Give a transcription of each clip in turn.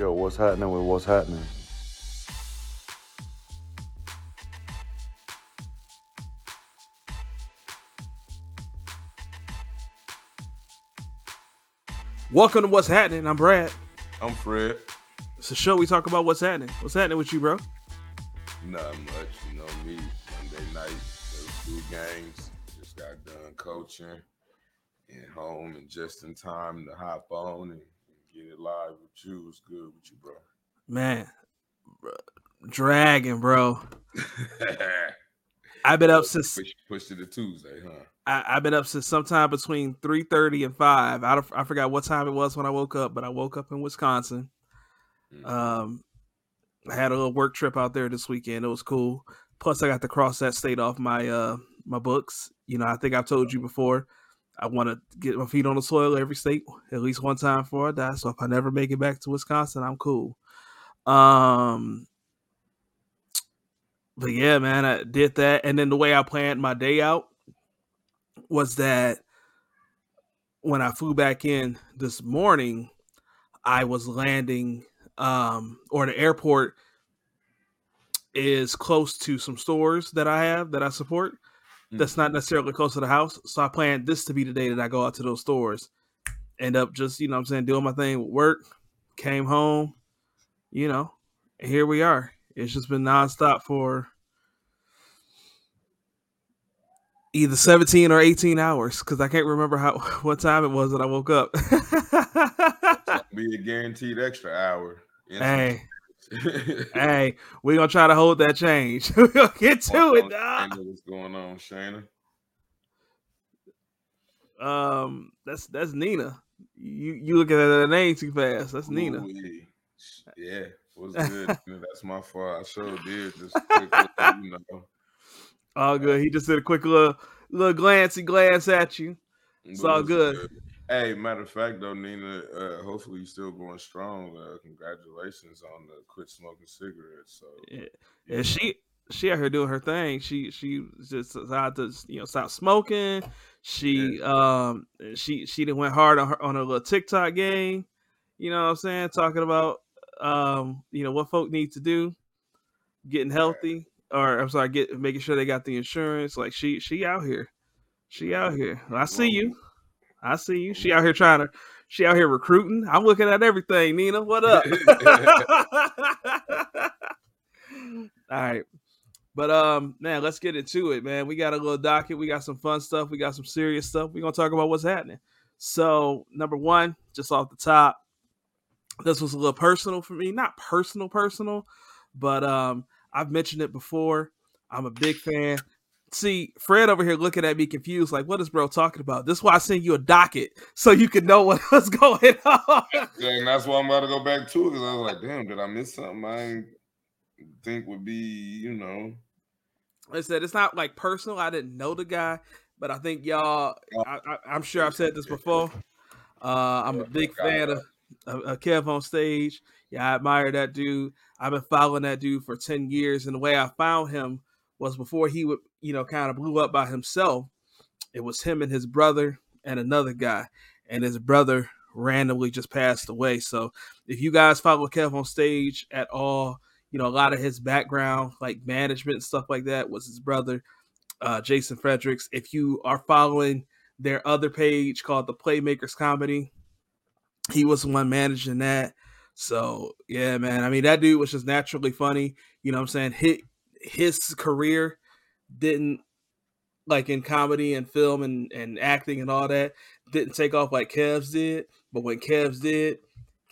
Yo, what's happening with what's happening? Welcome to What's Happening. I'm Brad. I'm Fred. It's a show we talk about what's happening. What's happening with you, bro? Not much, you know me. Monday night, those two games. Just got done coaching and home and just in time to hop on and, and get it live with you. What's good with you, bro? Man, bro, dragging, bro. I've been up since push, push to the Tuesday, huh? I, have been up since sometime between three thirty and five. I I forgot what time it was when I woke up, but I woke up in Wisconsin. Mm-hmm. Um, I had a little work trip out there this weekend. It was cool. Plus, I got to cross that state off my uh my books. You know, I think I've told you before. I want to get my feet on the soil every state at least one time before I die. So if I never make it back to Wisconsin, I'm cool. Um, but yeah, man, I did that, and then the way I planned my day out was that when I flew back in this morning, I was landing, um, or the airport is close to some stores that I have that I support. Mm-hmm. That's not necessarily close to the house. So I planned this to be the day that I go out to those stores. End up just, you know I'm saying, doing my thing with work, came home, you know, and here we are. It's just been nonstop for either 17 or 18 hours because I can't remember how what time it was that I woke up. be a guaranteed extra hour. Hey. hey, we're gonna try to hold that change. we're gonna get to it. What's going on, Shana? Um, that's that's Nina. You you looking at that name too fast. That's Ooh, Nina. Yeah, what's good? that's my fault. I sure did. Just quick, you know. All good. He just did a quick little little glancy glance at you. It's all good. good. Hey, matter of fact, though, Nina, uh, hopefully you're still going strong. Uh, congratulations on the quit smoking cigarettes. So, yeah, yeah she she out here doing her thing. She she just decided to you know stop smoking. She yeah. um she she didn't went hard on her on her little TikTok game. You know what I'm saying? Talking about um you know what folk need to do, getting healthy or I'm sorry, get making sure they got the insurance. Like she she out here. She out here. I see you. I see you. She out here trying to she out here recruiting. I'm looking at everything, Nina. What up? All right. But um, man, let's get into it, man. We got a little docket. We got some fun stuff. We got some serious stuff. We're gonna talk about what's happening. So, number one, just off the top, this was a little personal for me. Not personal, personal, but um, I've mentioned it before. I'm a big fan. See, Fred over here looking at me confused, like, what is bro talking about? This is why I send you a docket so you can know what, what's going on. and that's why I'm about to go back to it because I was like, damn, did I miss something I think would be, you know. I said it's not like personal. I didn't know the guy, but I think y'all. I, am sure I've said this before. Uh, I'm a big fan of, of, of Kev on stage. Yeah, I admire that dude. I've been following that dude for 10 years. And the way I found him was before he would, you know, kind of blew up by himself. It was him and his brother and another guy. And his brother randomly just passed away. So if you guys follow Kev on stage at all, you know, a lot of his background, like management and stuff like that, was his brother, uh, Jason Fredericks. If you are following their other page called the Playmakers Comedy, he was the one managing that. So yeah, man. I mean, that dude was just naturally funny. You know what I'm saying? Hit his career didn't like in comedy and film and, and acting and all that didn't take off like Kev's did. But when Kev's did,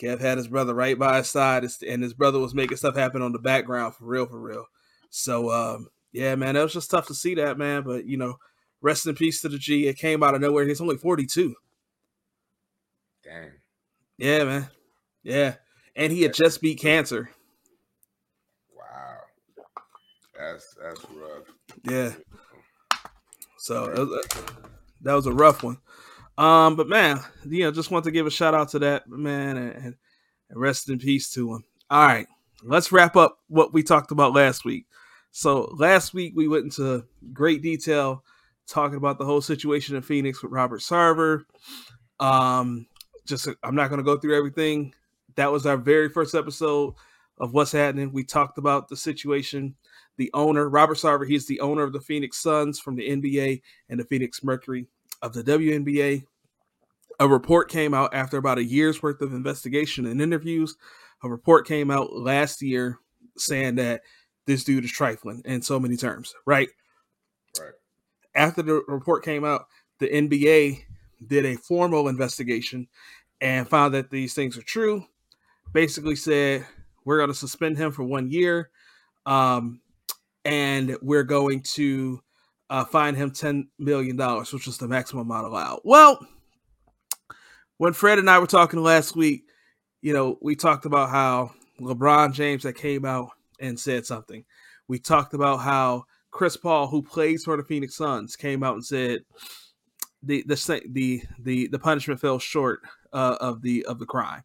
Kev had his brother right by his side, and his brother was making stuff happen on the background for real, for real. So um, yeah, man, that was just tough to see that, man. But you know, rest in peace to the G. It came out of nowhere. He's only 42. Dang. Yeah, man. Yeah and he had just beat cancer. That's that's rough. Yeah. So that was, a, that was a rough one. Um, but man, you know, just want to give a shout out to that man and, and rest in peace to him. All right, let's wrap up what we talked about last week. So last week we went into great detail talking about the whole situation in Phoenix with Robert Sarver. Um, just I'm not going to go through everything that was our very first episode of what's happening. We talked about the situation. The owner, Robert Sarver, he's the owner of the Phoenix Suns from the NBA and the Phoenix Mercury of the WNBA. A report came out after about a year's worth of investigation and interviews. A report came out last year saying that this dude is trifling in so many terms, right? Right. After the report came out, the NBA did a formal investigation and found that these things are true. Basically, said we're going to suspend him for one year, um, and we're going to uh, fine him ten million dollars, which is the maximum amount allowed. Well, when Fred and I were talking last week, you know, we talked about how LeBron James that came out and said something. We talked about how Chris Paul, who plays for the Phoenix Suns, came out and said the the the the, the punishment fell short uh, of the of the crime.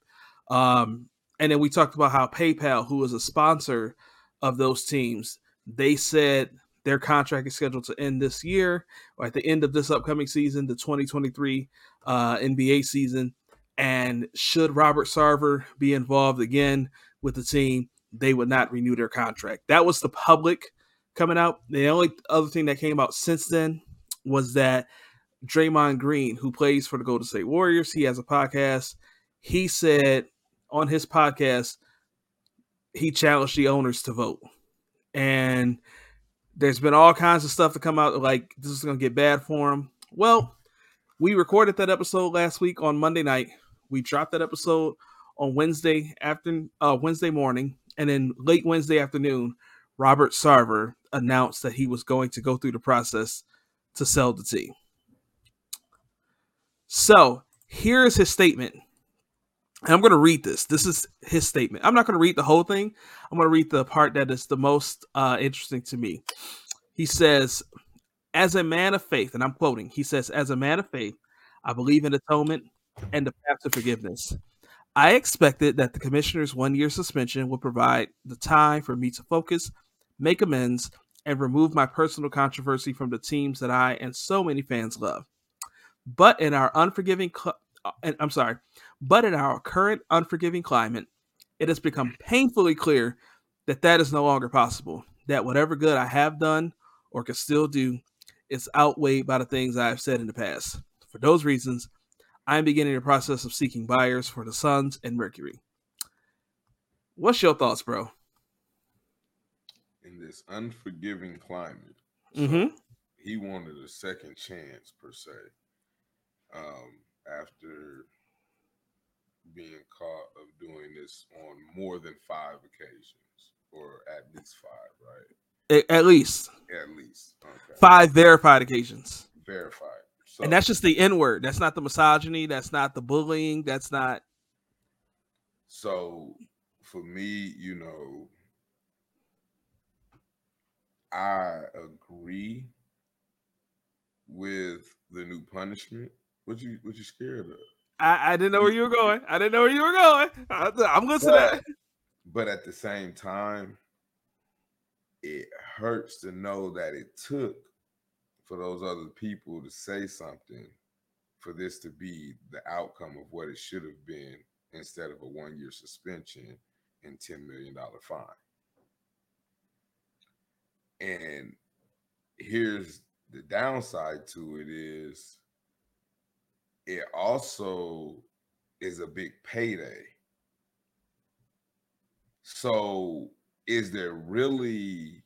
Um, and then we talked about how PayPal, who is a sponsor of those teams, they said their contract is scheduled to end this year or at the end of this upcoming season, the 2023 uh, NBA season. And should Robert Sarver be involved again with the team, they would not renew their contract. That was the public coming out. The only other thing that came out since then was that Draymond Green, who plays for the Golden State Warriors, he has a podcast. He said on his podcast, he challenged the owners to vote. And there's been all kinds of stuff to come out like this is going to get bad for him. Well, we recorded that episode last week on Monday night. We dropped that episode on Wednesday after uh, Wednesday morning, and then late Wednesday afternoon, Robert Sarver announced that he was going to go through the process to sell the team. So here's his statement. And I'm going to read this. This is his statement. I'm not going to read the whole thing. I'm going to read the part that is the most uh, interesting to me. He says, as a man of faith, and I'm quoting, he says, as a man of faith, I believe in atonement and the path to forgiveness. I expected that the commissioner's one year suspension would provide the time for me to focus, make amends, and remove my personal controversy from the teams that I and so many fans love. But in our unforgiving, uh, I'm sorry, but in our current unforgiving climate, it has become painfully clear that that is no longer possible. That whatever good I have done or can still do is outweighed by the things I have said in the past. For those reasons, I am beginning the process of seeking buyers for the Suns and Mercury. What's your thoughts, bro? In this unforgiving climate, mm-hmm. he wanted a second chance per se. Um, after being caught of doing this on more than five occasions, or at least five, right? At, least. At least. Okay. Five verified occasions. Verified. So, and that's just the N word. That's not the misogyny. That's not the bullying. That's not. So, for me, you know, I agree with the new punishment. What you what you scared of? I, I didn't know where you were going. I didn't know where you were going. I, am listening. But, but at the same time, it hurts to know that it took for those other people to say something for this to be the outcome of what it should have been instead of a one year suspension and $10 million fine. And here's the downside to it is it also is a big payday. So, is there really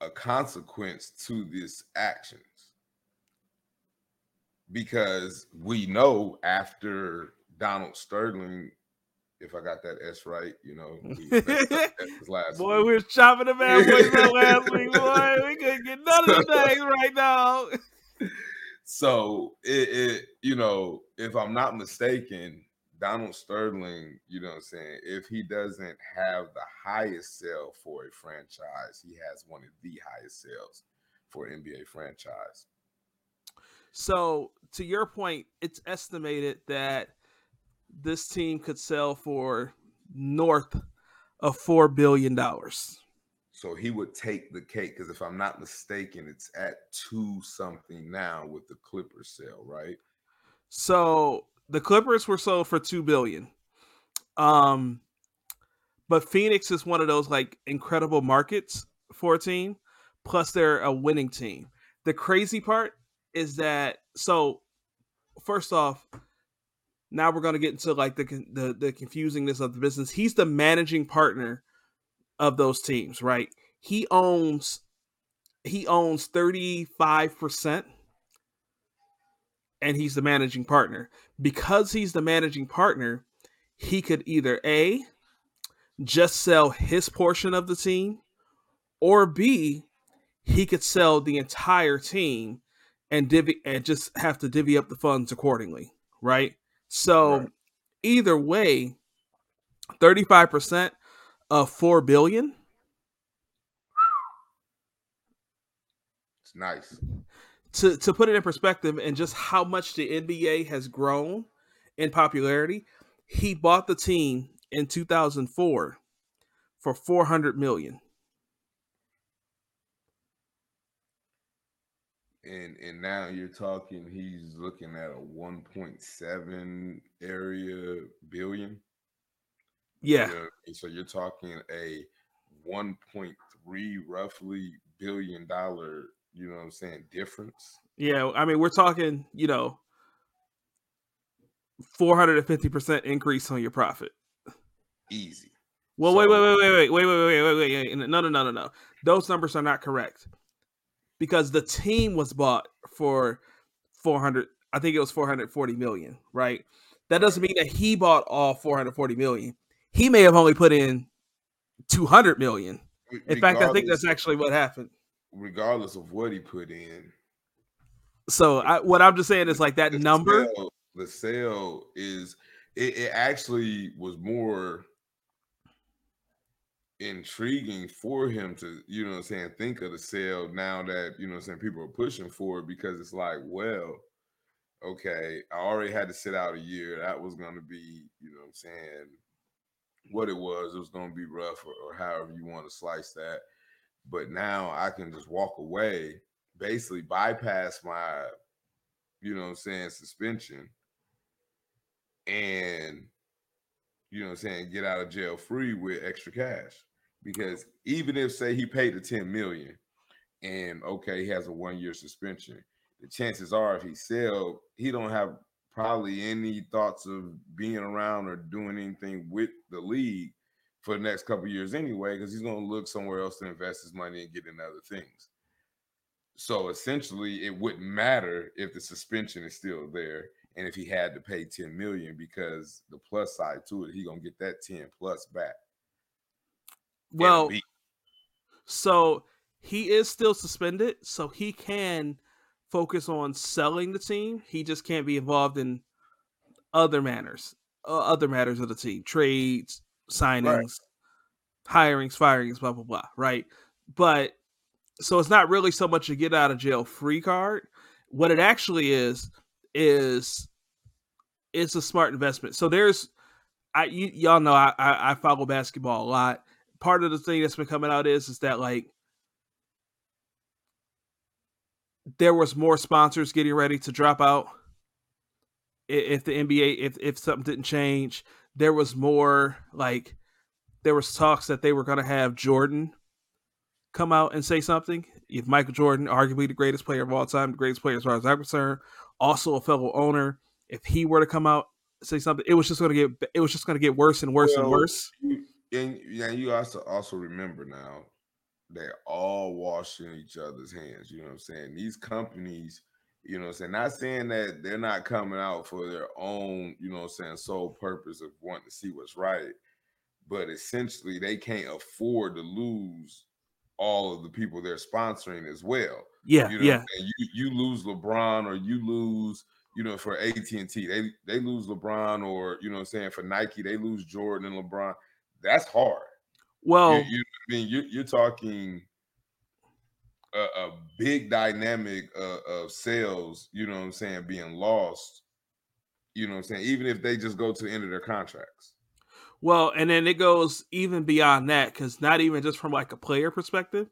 a consequence to this actions? Because we know after Donald Sterling, if I got that S right, you know, last boy, week. we were chopping the man last week, boy. We couldn't get none of the names right now. So it, it, you know, if I'm not mistaken, Donald Sterling, you know what I'm saying, if he doesn't have the highest sale for a franchise, he has one of the highest sales for NBA franchise. So, to your point, it's estimated that this team could sell for north of $4 billion. So he would take the cake because if I'm not mistaken, it's at two something now with the Clippers sale, right? So the Clippers were sold for two billion. Um, but Phoenix is one of those like incredible markets for a team. Plus, they're a winning team. The crazy part is that so. First off, now we're to get into like the, the the confusingness of the business. He's the managing partner of those teams, right? He owns he owns 35% and he's the managing partner. Because he's the managing partner, he could either A just sell his portion of the team or B he could sell the entire team and divvy and just have to divvy up the funds accordingly, right? So right. either way, 35% of 4 billion? It's nice. To to put it in perspective and just how much the NBA has grown in popularity he bought the team in 2004 for 400 million. And and now you're talking he's looking at a 1.7 area billion yeah. So you're talking a 1.3 roughly billion dollar you know what i'm saying difference? Yeah i mean we're talking you know 450% increase on your profit. Easy. Well wait wait wait wait wait wait wait wait wait wait no no no no no. Those numbers are not correct because the team was bought for 400 i think it was 440 million right? That doesn't mean that he bought all 440 million he may have only put in 200 million. In fact i think that's actually what happened. Regardless of what he put in. So I, what i'm just saying is like that the number sale, the sale is it, it actually was more intriguing for him to, you know what I'm saying, think of the sale now that, you know what I'm saying, people are pushing for it because it's like, well, okay, I already had to sit out a year. That was going to be, you know what I'm saying, what it was. It was going to be rough or, or however you want to slice that. But now I can just walk away, basically bypass my, you know I'm saying, suspension and you know I'm saying, get out of jail free with extra cash. Because even if say he paid the 10 million and okay, he has a one year suspension, the chances are if he sell, he don't have probably any thoughts of being around or doing anything with the league for the next couple years anyway, because he's gonna look somewhere else to invest his money and get into other things. So essentially, it wouldn't matter if the suspension is still there and if he had to pay 10 million because the plus side to it, he gonna get that 10 plus back. Well, so he is still suspended, so he can focus on selling the team. He just can't be involved in other manners, uh, other matters of the team, trades, signings, right. hirings, firings, blah blah blah. Right, but so it's not really so much a get out of jail free card. What it actually is is it's a smart investment. So there's, I you, y'all know I, I I follow basketball a lot. Part of the thing that's been coming out is is that like there was more sponsors getting ready to drop out if the NBA if if something didn't change. There was more like there was talks that they were going to have Jordan come out and say something. If Michael Jordan, arguably the greatest player of all time, the greatest player as far as I'm concerned, also a fellow owner, if he were to come out say something, it was just going to get it was just going to get worse and worse well, and worse. And yeah, you also also remember now they're all washing each other's hands. You know what I'm saying? These companies, you know what I'm saying, not saying that they're not coming out for their own, you know what I'm saying, sole purpose of wanting to see what's right, but essentially they can't afford to lose all of the people they're sponsoring as well. Yeah, you know yeah. You you lose LeBron or you lose, you know, for AT and T, they they lose LeBron or you know, what I'm saying for Nike they lose Jordan and LeBron. That's hard. Well, you, you I mean you, you're talking a, a big dynamic uh, of sales. You know what I'm saying being lost. You know what I'm saying even if they just go to the end of their contracts. Well, and then it goes even beyond that because not even just from like a player perspective,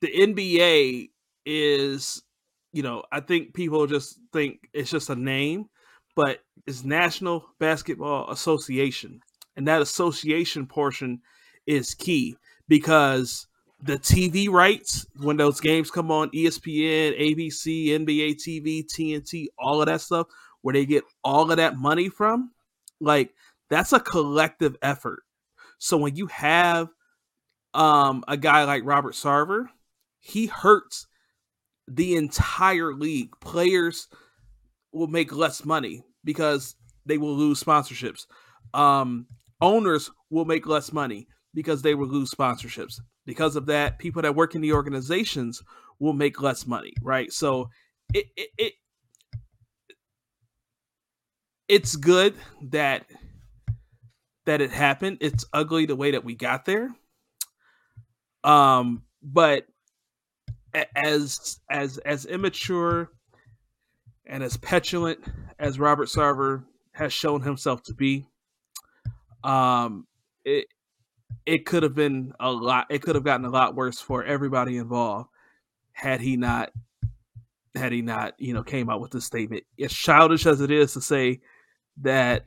the NBA is, you know, I think people just think it's just a name, but it's National Basketball Association. And that association portion is key because the TV rights, when those games come on ESPN, ABC, NBA TV, TNT, all of that stuff, where they get all of that money from, like that's a collective effort. So when you have um, a guy like Robert Sarver, he hurts the entire league. Players will make less money because they will lose sponsorships. Um, owners will make less money because they will lose sponsorships. Because of that, people that work in the organizations will make less money, right? So it it, it it's good that that it happened. It's ugly the way that we got there. Um, but as as as immature and as petulant as Robert Sarver has shown himself to be, um, it it could have been a lot. It could have gotten a lot worse for everybody involved had he not had he not you know came out with this statement. As childish as it is to say that,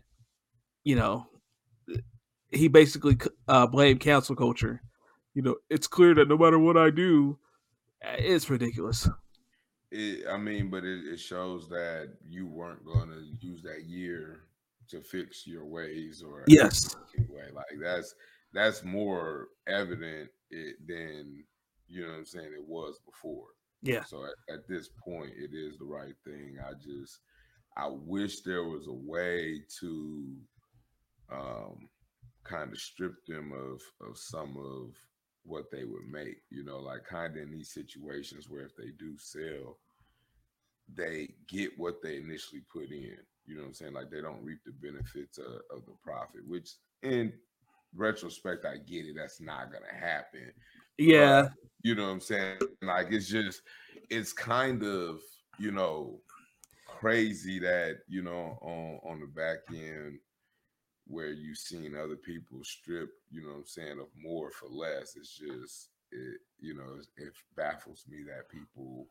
you know, he basically uh, blamed cancel culture. You know, it's clear that no matter what I do, eh, it's ridiculous. It, I mean, but it, it shows that you weren't going to use that year to fix your ways or yes, way. Like that's that's more evident it, than you know what I'm saying it was before. Yeah. So at, at this point, it is the right thing. I just I wish there was a way to um kind of strip them of of some of what they would make, you know, like kind of in these situations where if they do sell, they get what they initially put in. You know what I'm saying? Like they don't reap the benefits of, of the profit, which in retrospect, I get it. That's not gonna happen. Yeah. But, you know what I'm saying? Like it's just it's kind of, you know, crazy that, you know, on on the back end where you've seen other people strip, you know what I'm saying, of more for less. It's just it, you know, it baffles me that people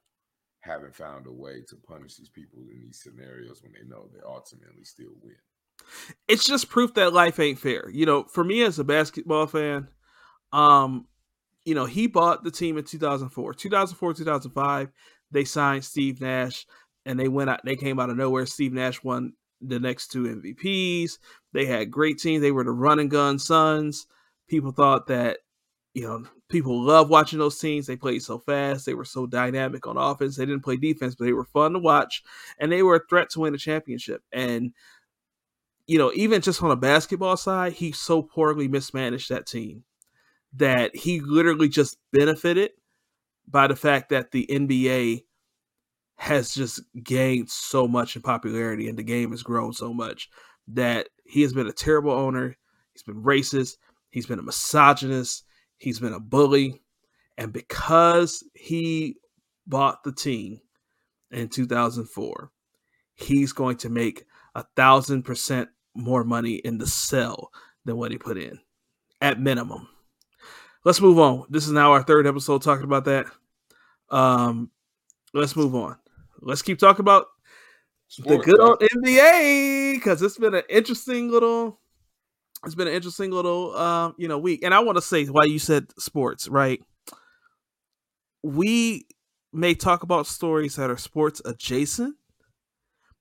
haven't found a way to punish these people in these scenarios when they know they ultimately still win. It's just proof that life ain't fair. You know, for me as a basketball fan, um, you know, he bought the team in 2004. 2004, 2005, they signed Steve Nash and they went out they came out of nowhere. Steve Nash won the next two MVPs. They had great teams. They were the run and gun Suns. People thought that, you know, people love watching those teams. They played so fast. They were so dynamic on offense. They didn't play defense, but they were fun to watch. And they were a threat to win a championship. And, you know, even just on a basketball side, he so poorly mismanaged that team that he literally just benefited by the fact that the NBA has just gained so much in popularity and the game has grown so much that he has been a terrible owner. He's been racist. He's been a misogynist. He's been a bully. And because he bought the team in 2004, he's going to make a thousand percent more money in the sell than what he put in at minimum. Let's move on. This is now our third episode talking about that. Um, let's move on let's keep talking about the good old NBA because it's been an interesting little it's been an interesting little um, you know week. And I want to say why you said sports, right? We may talk about stories that are sports adjacent,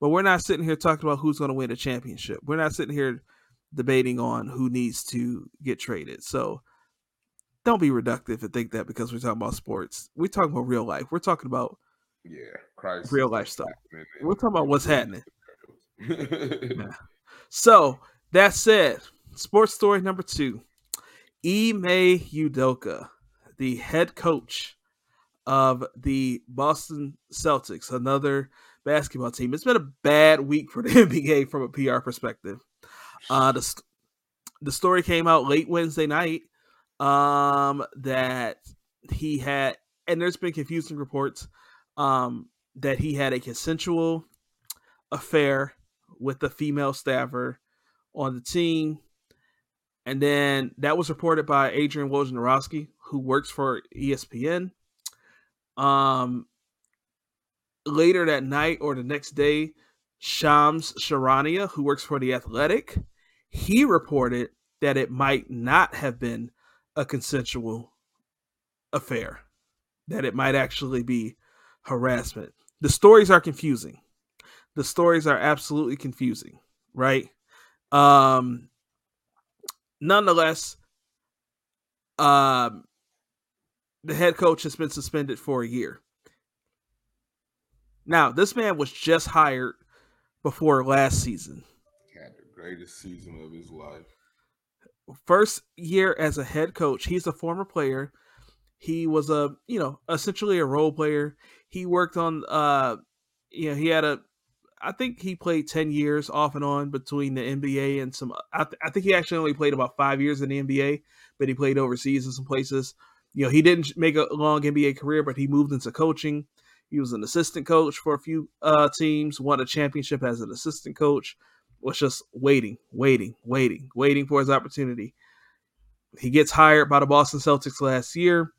but we're not sitting here talking about who's going to win a championship. We're not sitting here debating on who needs to get traded. So don't be reductive and think that because we're talking about sports. We're talking about real life. We're talking about yeah, Christ real life stuff. We're talking about what's happening. yeah. So that said, sports story number two: Ime Udoka, the head coach of the Boston Celtics, another basketball team. It's been a bad week for the NBA from a PR perspective. Uh, the the story came out late Wednesday night um, that he had, and there's been confusing reports um, that he had a consensual affair with a female staffer on the team. And then that was reported by Adrian Wojnarowski, who works for ESPN. Um, later that night or the next day, Shams Charania, who works for The Athletic, he reported that it might not have been a consensual affair, that it might actually be harassment. The stories are confusing. The stories are absolutely confusing, right? Um, nonetheless, um, the head coach has been suspended for a year. Now, this man was just hired before last season. Had the greatest season of his life. First year as a head coach. He's a former player. He was a, you know, essentially a role player. He worked on uh you know, he had a I think he played 10 years off and on between the NBA and some I, th- I think he actually only played about 5 years in the NBA, but he played overseas in some places. You know, he didn't make a long NBA career, but he moved into coaching. He was an assistant coach for a few uh, teams, won a championship as an assistant coach, was just waiting, waiting, waiting, waiting for his opportunity. He gets hired by the Boston Celtics last year,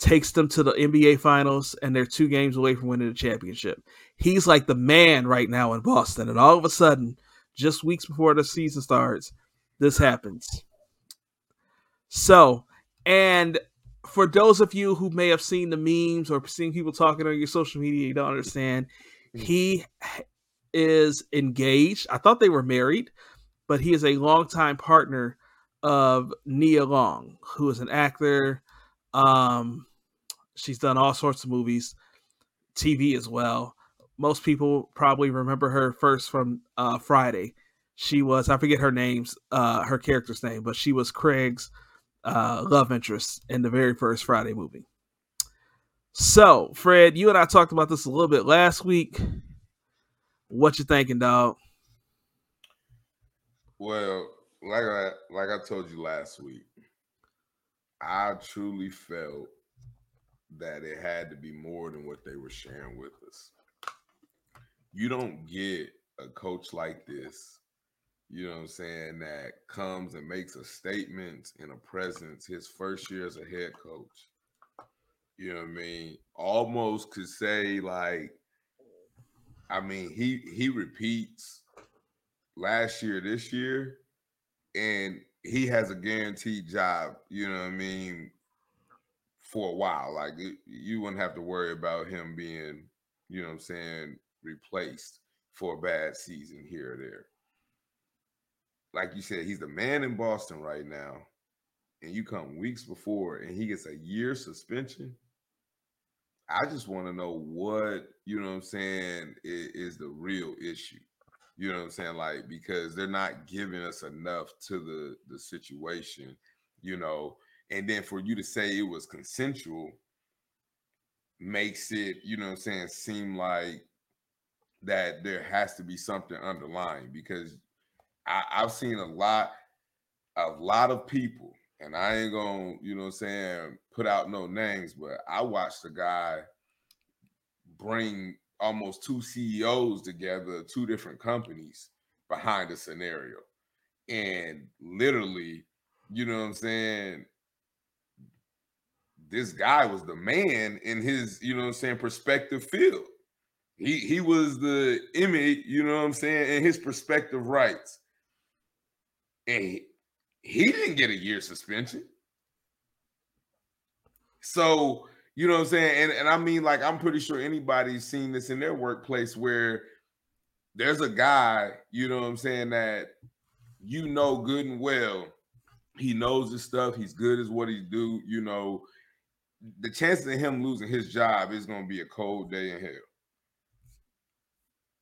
takes them to the NBA Finals, and they're two games away from winning the championship. He's like the man right now in Boston. And all of a sudden, just weeks before the season starts, this happens. So, and for those of you who may have seen the memes or seen people talking on your social media, you don't understand. Mm. He is engaged. I thought they were married, but he is a longtime partner of Nia Long, who is an actor. Um, she's done all sorts of movies, TV as well. Most people probably remember her first from uh, Friday. She was I forget her name's uh, her character's name, but she was Craig's uh, love interest in the very first Friday movie. So, Fred, you and I talked about this a little bit last week. What you thinking, dog? Well, like I like I told you last week, I truly felt that it had to be more than what they were sharing with us. You don't get a coach like this you know what I'm saying, that comes and makes a statement and a presence his first year as a head coach. You know what I mean? Almost could say like, I mean, he he repeats last year, this year, and he has a guaranteed job, you know what I mean, for a while. Like it, you wouldn't have to worry about him being, you know what I'm saying, replaced for a bad season here or there like you said, he's the man in Boston right now, and you come weeks before and he gets a year suspension. I just want to know what, you know what I'm saying, is, is, the real issue. You know what I'm saying? Like, because they're not giving us enough to the the situation, you know, and then for you to say it was consensual makes it, you know what I'm saying, seem like that there has to be something underlying because I, I've seen a lot, a lot of people, and I ain't gonna, you know, what I'm saying, put out no names, but I watched a guy bring almost two CEOs together, two different companies behind a scenario, and literally, you know what I'm saying. This guy was the man in his, you know what I'm saying, perspective field. He he was the image, you know what I'm saying, in his perspective rights and he, didn't get a year suspension. So, you know what I'm saying? And, and I mean, like, I'm pretty sure anybody's seen this in their workplace where there's a guy, you know what I'm saying, that you know good and well, he knows his stuff, he's good as what he do, you know. The chances of him losing his job is gonna be a cold day in hell.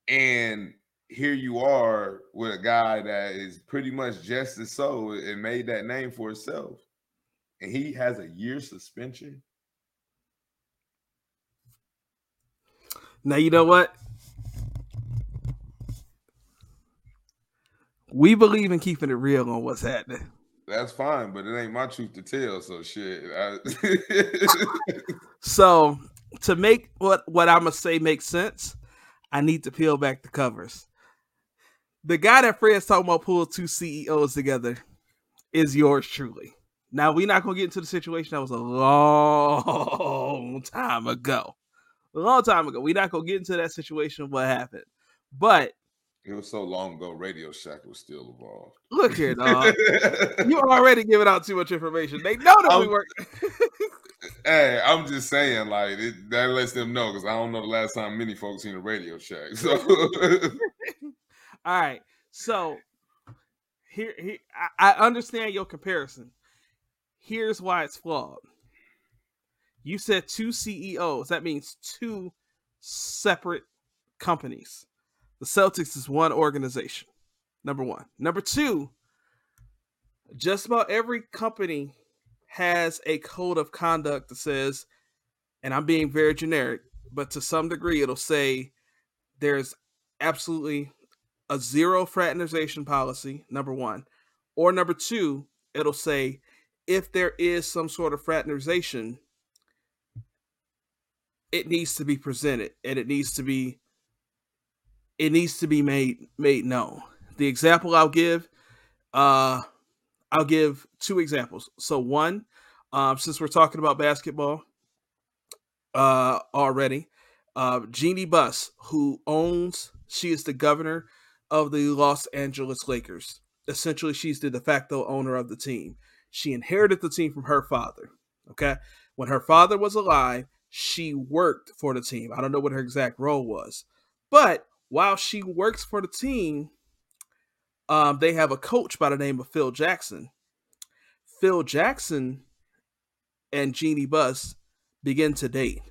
And here you are with a guy that is pretty much just as so and made that name for himself. And he has a year suspension. Now you know what? We believe in keeping it real on what's happening. That's fine, but it ain't my truth to tell. So shit. I... so to make what what I'm gonna say make sense, I need to peel back the covers the guy that Fred's talking about pulled two CEOs together is yours truly. Now we're not gonna get into the situation that was a long time ago. A long time ago. We're not gonna get into that situation of what happened. But it was so long ago, Radio Shack was still involved. Look here, dog. you already giving out too much information. They know that I'm, we work. hey, I'm just saying, like it, that lets them know because I don't know the last time many folks seen a Radio Shack. So, all right. So here, here I, I understand your comparison. Here's why it's flawed. You said two CEOs. That means two separate companies. The Celtics is one organization. Number one. Number two, just about every company has a code of conduct that says, and I'm being very generic, but to some degree, it'll say there's absolutely a zero fraternization policy, number one. Or number two, it'll say if there is some sort of fraternization, it needs to be presented and it needs to be it needs to be made made known. The example I'll give, uh, I'll give two examples. So one, um, since we're talking about basketball, uh, already, uh, Jeanie Buss, who owns, she is the governor of the Los Angeles Lakers. Essentially, she's the de facto owner of the team. She inherited the team from her father. Okay, when her father was alive, she worked for the team. I don't know what her exact role was, but while she works for the team, um, they have a coach by the name of Phil Jackson. Phil Jackson and Jeanie Buss begin to date.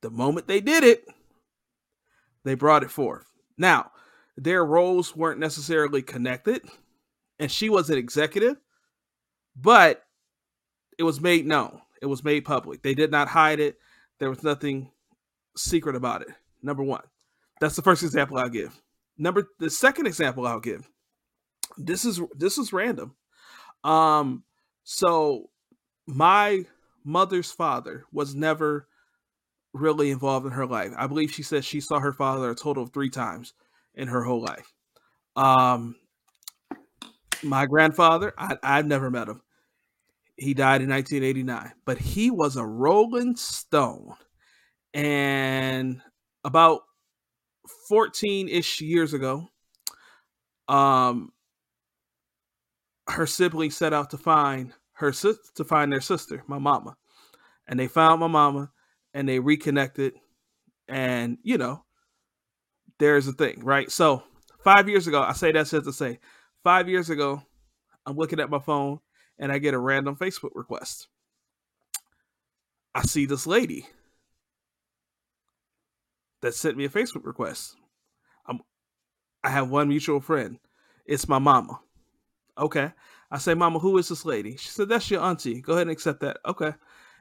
The moment they did it, they brought it forth. Now, their roles weren't necessarily connected, and she was an executive, but it was made known. It was made public. They did not hide it. There was nothing secret about it. Number one. That's the first example I'll give. Number the second example I'll give. This is this is random. Um so my mother's father was never really involved in her life. I believe she said she saw her father a total of 3 times in her whole life. Um my grandfather, I I've never met him. He died in 1989, but he was a Rolling Stone. And about 14-ish years ago, um her siblings set out to find her sis- to find their sister, my mama. And they found my mama and they reconnected and you know, there's a thing, right? So, 5 years ago, I say that says to say, 5 years ago, I'm looking at my phone and I get a random Facebook request. I see this lady that sent me a Facebook request. I'm, I have one mutual friend. It's my mama. Okay. I say, Mama, who is this lady? She said, That's your auntie. Go ahead and accept that. Okay.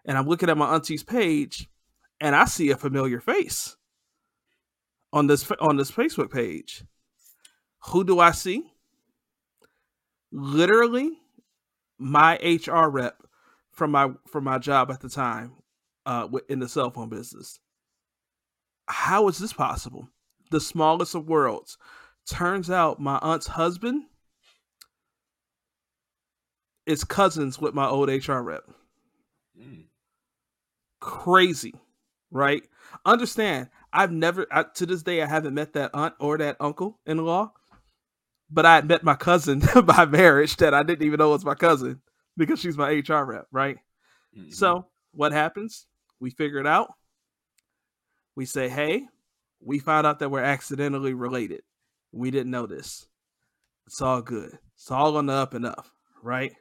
And I'm looking at my auntie's page and I see a familiar face on this on this Facebook page. Who do I see? Literally my HR rep from my from my job at the time uh, in the cell phone business. How is this possible? The smallest of worlds. Turns out my aunt's husband is cousins with my old HR rep. Mm. Crazy, right? Understand, I've never, I, to this day, I haven't met that aunt or that uncle in law but I had met my cousin by marriage that I didn't even know was my cousin because she's my HR rep, right? Mm-hmm. So what happens? We figure it out. We say, hey, we found out that we're accidentally related. We didn't know this. It's all good. It's all on the up and up, right?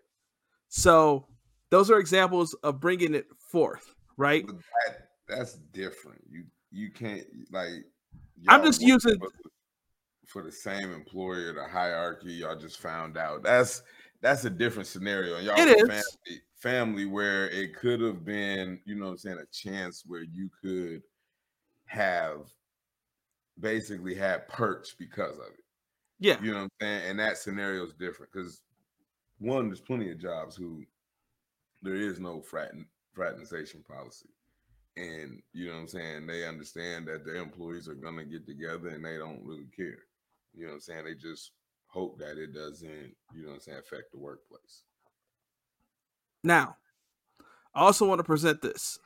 So those are examples of bringing it forth, right? That, that's different. You you can't like. I'm just using for the same employer, the hierarchy, y'all just found out. That's that's a different scenario. And y'all it is. Family, family where it could have been, you know I'm saying, a chance where you could have basically had perks because of it. Yeah. You know what I'm saying? And that scenario is different because one, there's plenty of jobs who there is no fraten, fraternization policy. And you know what I'm saying? They understand that their employees are gonna get together and they don't really care. You know what I'm saying? They just hope that it doesn't, you know what I'm saying, affect the workplace. Now, I also want to present this.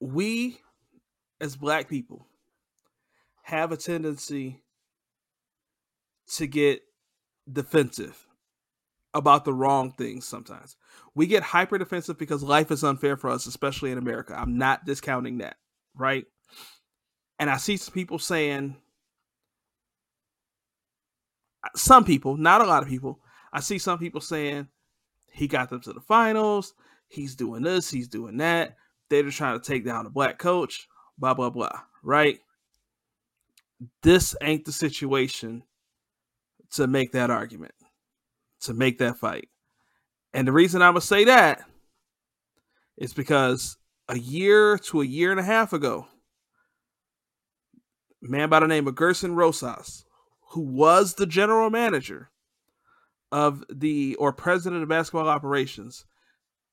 We as black people have a tendency to get defensive about the wrong things sometimes. We get hyper defensive because life is unfair for us, especially in America. I'm not discounting that, right? And I see some people saying, uh, some people, not a lot of people, I see some people saying he got them to the finals, he's doing this, he's doing that. They're just trying to take down a black coach, blah, blah, blah, right? This ain't the situation to make that argument, to make that fight. And the reason I'm to say that is because a year to a year and a half ago, a man by the name of Gersson Rosas, who was the general manager of the or president of basketball operations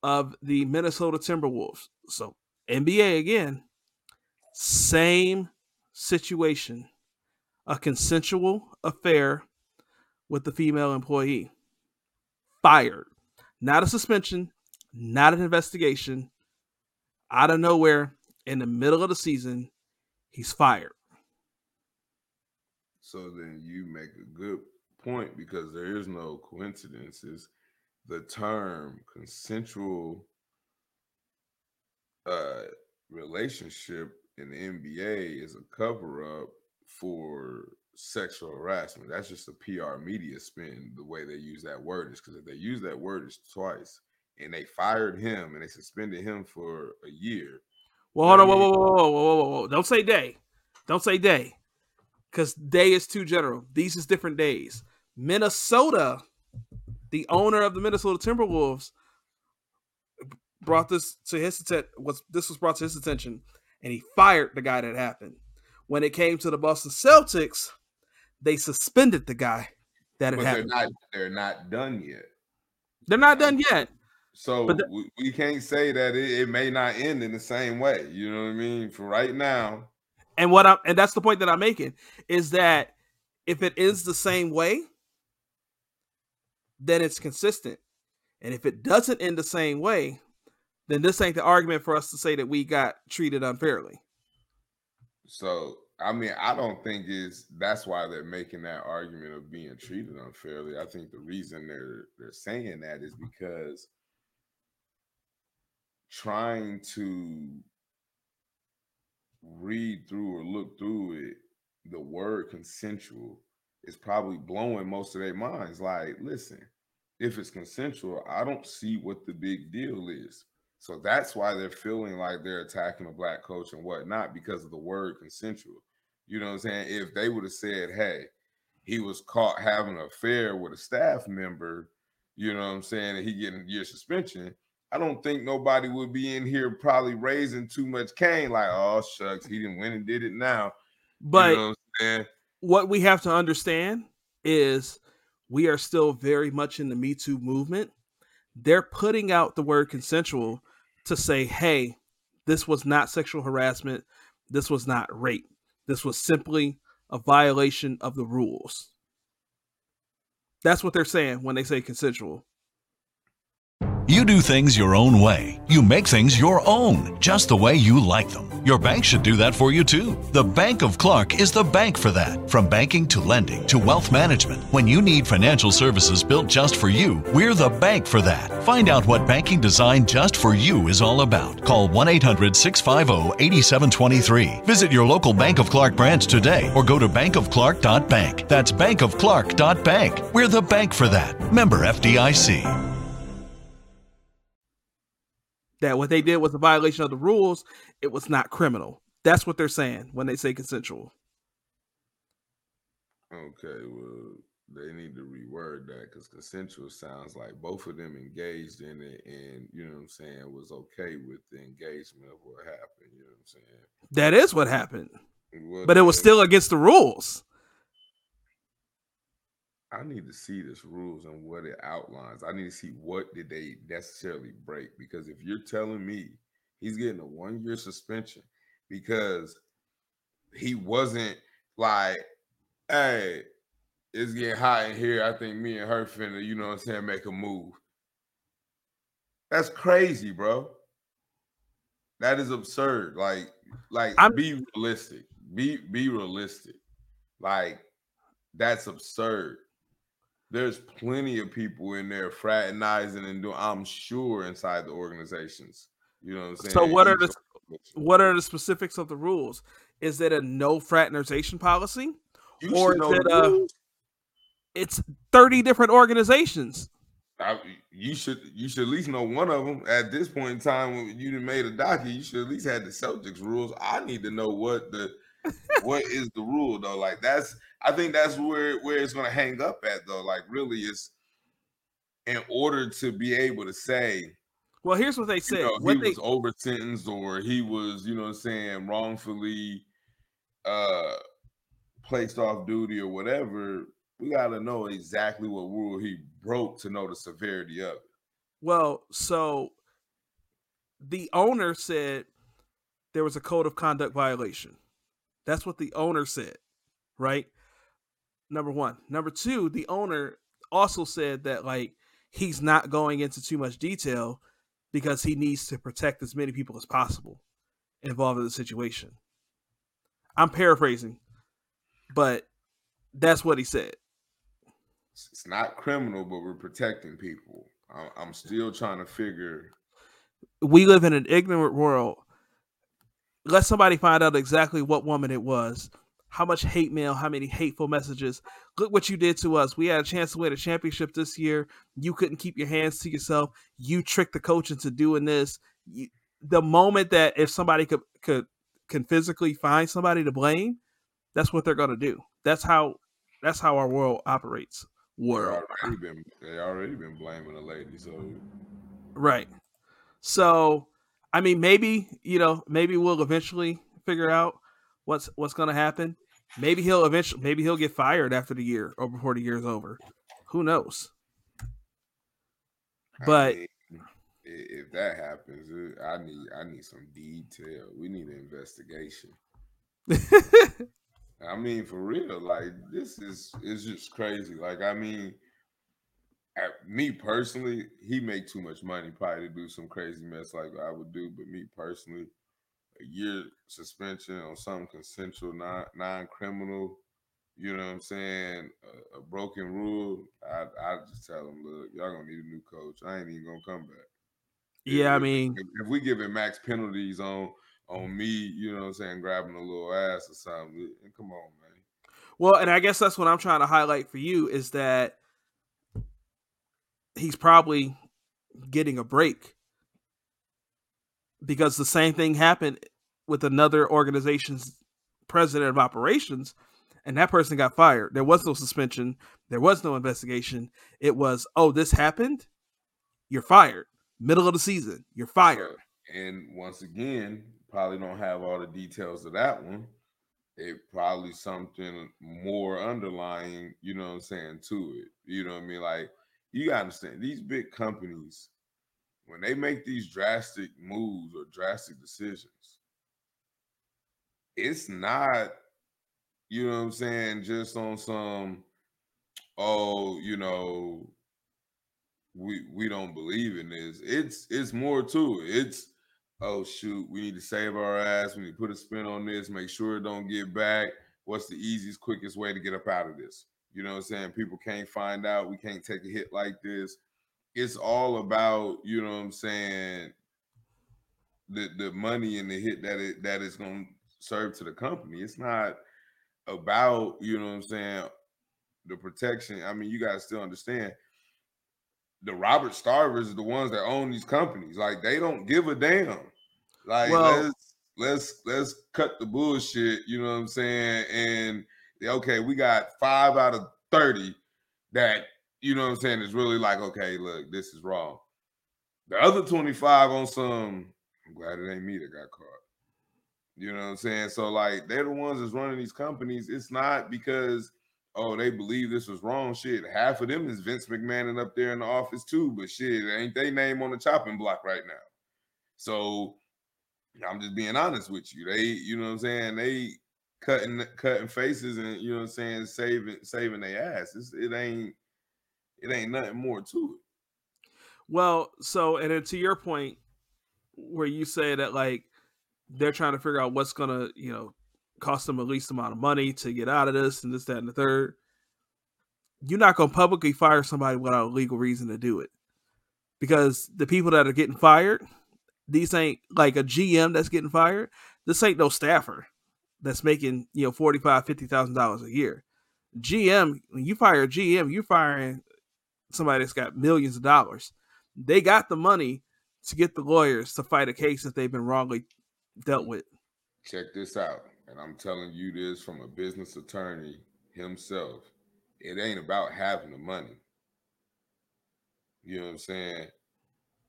of the Minnesota Timberwolves. So NBA again, same situation, a consensual affair with the female employee. Fired. Not a suspension, not an investigation. Out of nowhere, in the middle of the season, he's fired. So then you make a good point because there is no coincidences. The term consensual uh, relationship in the NBA is a cover up for sexual harassment. That's just a PR media spin. The way they use that word is because if they use that word is twice, and they fired him and they suspended him for a year. Well, hold on, whoa, whoa, whoa, whoa, whoa, whoa, whoa! Don't say day, don't say day, because day is too general. These is different days. Minnesota, the owner of the Minnesota Timberwolves, brought this to his attention. Was this was brought to his attention, and he fired the guy that happened. When it came to the Boston Celtics, they suspended the guy that it but happened. They're not, they're not done yet. They're not done yet. So the, we, we, can't say that it, it, may not end in the same way. You know what I mean? For right now. And what I'm and that's the point that I'm making is that if it ends the same way, then it's consistent. And if it doesn't end the same way, then this ain't the argument for us to say that we got treated unfairly. So I mean, I don't think is that's why they're making that argument of being treated unfairly. I think the reason they're they're saying that is because trying to read through or look through it, the word consensual is probably blowing most of their minds. Like, listen, if it's consensual, I don't see what the big deal is. So that's why they're feeling like they're attacking a black coach and whatnot because of the word consensual. You know what I'm saying? If they would have said, hey, he was caught having an affair with a staff member, you know what I'm saying, and he getting year suspension, I don't think nobody would be in here probably raising too much cane, like, oh shucks, he didn't win and did it now. But you know what, what we have to understand is we are still very much in the Me Too movement. They're putting out the word consensual to say, hey, this was not sexual harassment, this was not rape. This was simply a violation of the rules. That's what they're saying when they say consensual. You do things your own way. You make things your own, just the way you like them. Your bank should do that for you too. The Bank of Clark is the bank for that. From banking to lending to wealth management, when you need financial services built just for you, we're the bank for that. Find out what banking designed just for you is all about. Call 1 800 650 8723. Visit your local Bank of Clark branch today or go to bankofclark.bank. That's bankofclark.bank. We're the bank for that. Member FDIC that what they did was a violation of the rules, it was not criminal. That's what they're saying when they say consensual. Okay, well, they need to reword that because consensual sounds like both of them engaged in it and, you know what I'm saying, was okay with the engagement of what happened. You know what I'm saying? That is what happened. Well, but it was still against the rules. I need to see this rules and what it outlines. I need to see what did they necessarily break because if you're telling me he's getting a one year suspension because he wasn't like, hey, it's getting hot in here. I think me and her finna, you know what I'm saying, make a move. That's crazy, bro. that is absurd. Like, like I'm- be realistic. Be be realistic. Like, that's absurd. There's plenty of people in there fraternizing and doing. I'm sure inside the organizations. You know what I'm saying? So what are the- What are the specifics of the rules? Is it a no fraternization policy? You or is it, uh. It's 30 different organizations. I, you should you should at least know one of them at this point in time when you made a docket. You should at least have the Celtics rules. I need to know what the what is the rule though. Like that's I think that's where where it's gonna hang up at though. Like really, it's in order to be able to say Well, here's what they you said. know, what he they was over sentenced or he was you know what I'm saying wrongfully uh placed off duty or whatever. We gotta know exactly what rule he broke to know the severity of it. Well, so the owner said there was a code of conduct violation. That's what the owner said, right? Number one. Number two, the owner also said that like he's not going into too much detail because he needs to protect as many people as possible involved in the situation. I'm paraphrasing, but that's what he said. It's not criminal, but we're protecting people. I'm still trying to figure. we live in an ignorant world. Let somebody find out exactly what woman it was, how much hate mail, how many hateful messages. Look what you did to us. We had a chance to win a championship this year. You couldn't keep your hands to yourself. You tricked the coach into doing this. You, the moment that if somebody could could can physically find somebody to blame, that's what they're gonna do. That's how that's how our world operates. They World. already been they already been blaming the lady. So Right. So, I mean, maybe you know, maybe we'll eventually figure out what's what's going to happen. Maybe he'll eventually, maybe he'll get fired after the year or before the year's over. Who knows? I But- mean, if that happens, uh, I need I need some detail. We need an investigation. I mean, for real, like this is is just crazy. Like, I mean, at me personally, he make too much money probably to do some crazy mess like I would do. But me personally, a year suspension on some consensual non non criminal, you know what I'm saying? A, a broken rule. I I just tell him, look, y'all gonna need a new coach. I ain't even gonna come back. yeah, I mean, if, if we giving max penalties on on me, you know what I'm saying, grabbing a little ass or something, come on, man. well, and I guess that's what I'm trying to highlight for you is that he's probably getting a break because the same thing happened with another organization's president of operations and that person got fired. There was no suspension. There was no investigation. It was oh this happened? You're fired. Middle of the season. You're fired. And once again, probably don't have all the details of that one. It probably something more underlying, you know what I'm saying, to it. You know what I mean? Like, you gotta understand these big companies, when they make these drastic moves or drastic decisions, it's not, you know what I'm saying, just on some, oh, you know, we we don't believe in this. It's it's more to it. It's oh shoot, we need to save our ass. We need to put a spin on this, make sure it don't get back. What's the easiest, quickest way to get up out of this? You know what I'm saying? People can't find out. We can't take a hit like this. It's all about, you know what I'm saying, the the money and the hit that it that is gonna serve to the company. It's not about, you know what I'm saying, the protection. I mean, you guys still understand the Robert Sarvers are the ones that own these companies. Like they don't give a damn. Like Well- let's let's let's cut the bullshit. You know what I'm saying? And okay, we got five out of thirty that you know what I'm saying is really like, okay, look, this is wrong. The other 25 on some, I'm glad it ain't me that got caught. You know what I'm saying? So like they're the ones that's running these companies. It's not because oh, they believe this was wrong. Shit, half of them is Vince McMahon and up there in the office too, but shit, ain't they name on the chopping block right now. So I'm just being honest with you. They, you know what I'm saying? They cutting cutting faces and you know what I'm saying, saving saving their ass. It's, it ain't it ain't nothing more to it. Well, so and then to your point, where you say that like they're trying to figure out what's gonna, you know, cost them the least amount of money to get out of this and this, that, and the third. You're not gonna publicly fire somebody without a legal reason to do it. Because the people that are getting fired, these ain't like a GM that's getting fired. This ain't no staffer that's making, you know, forty five, fifty thousand dollars a year. GM, when you fire a GM, you're firing somebody that's got millions of dollars. They got the money to get the lawyers to fight a case that they've been wrongly dealt with. Check this out. And I'm telling you this from a business attorney himself. It ain't about having the money. You know what I'm saying?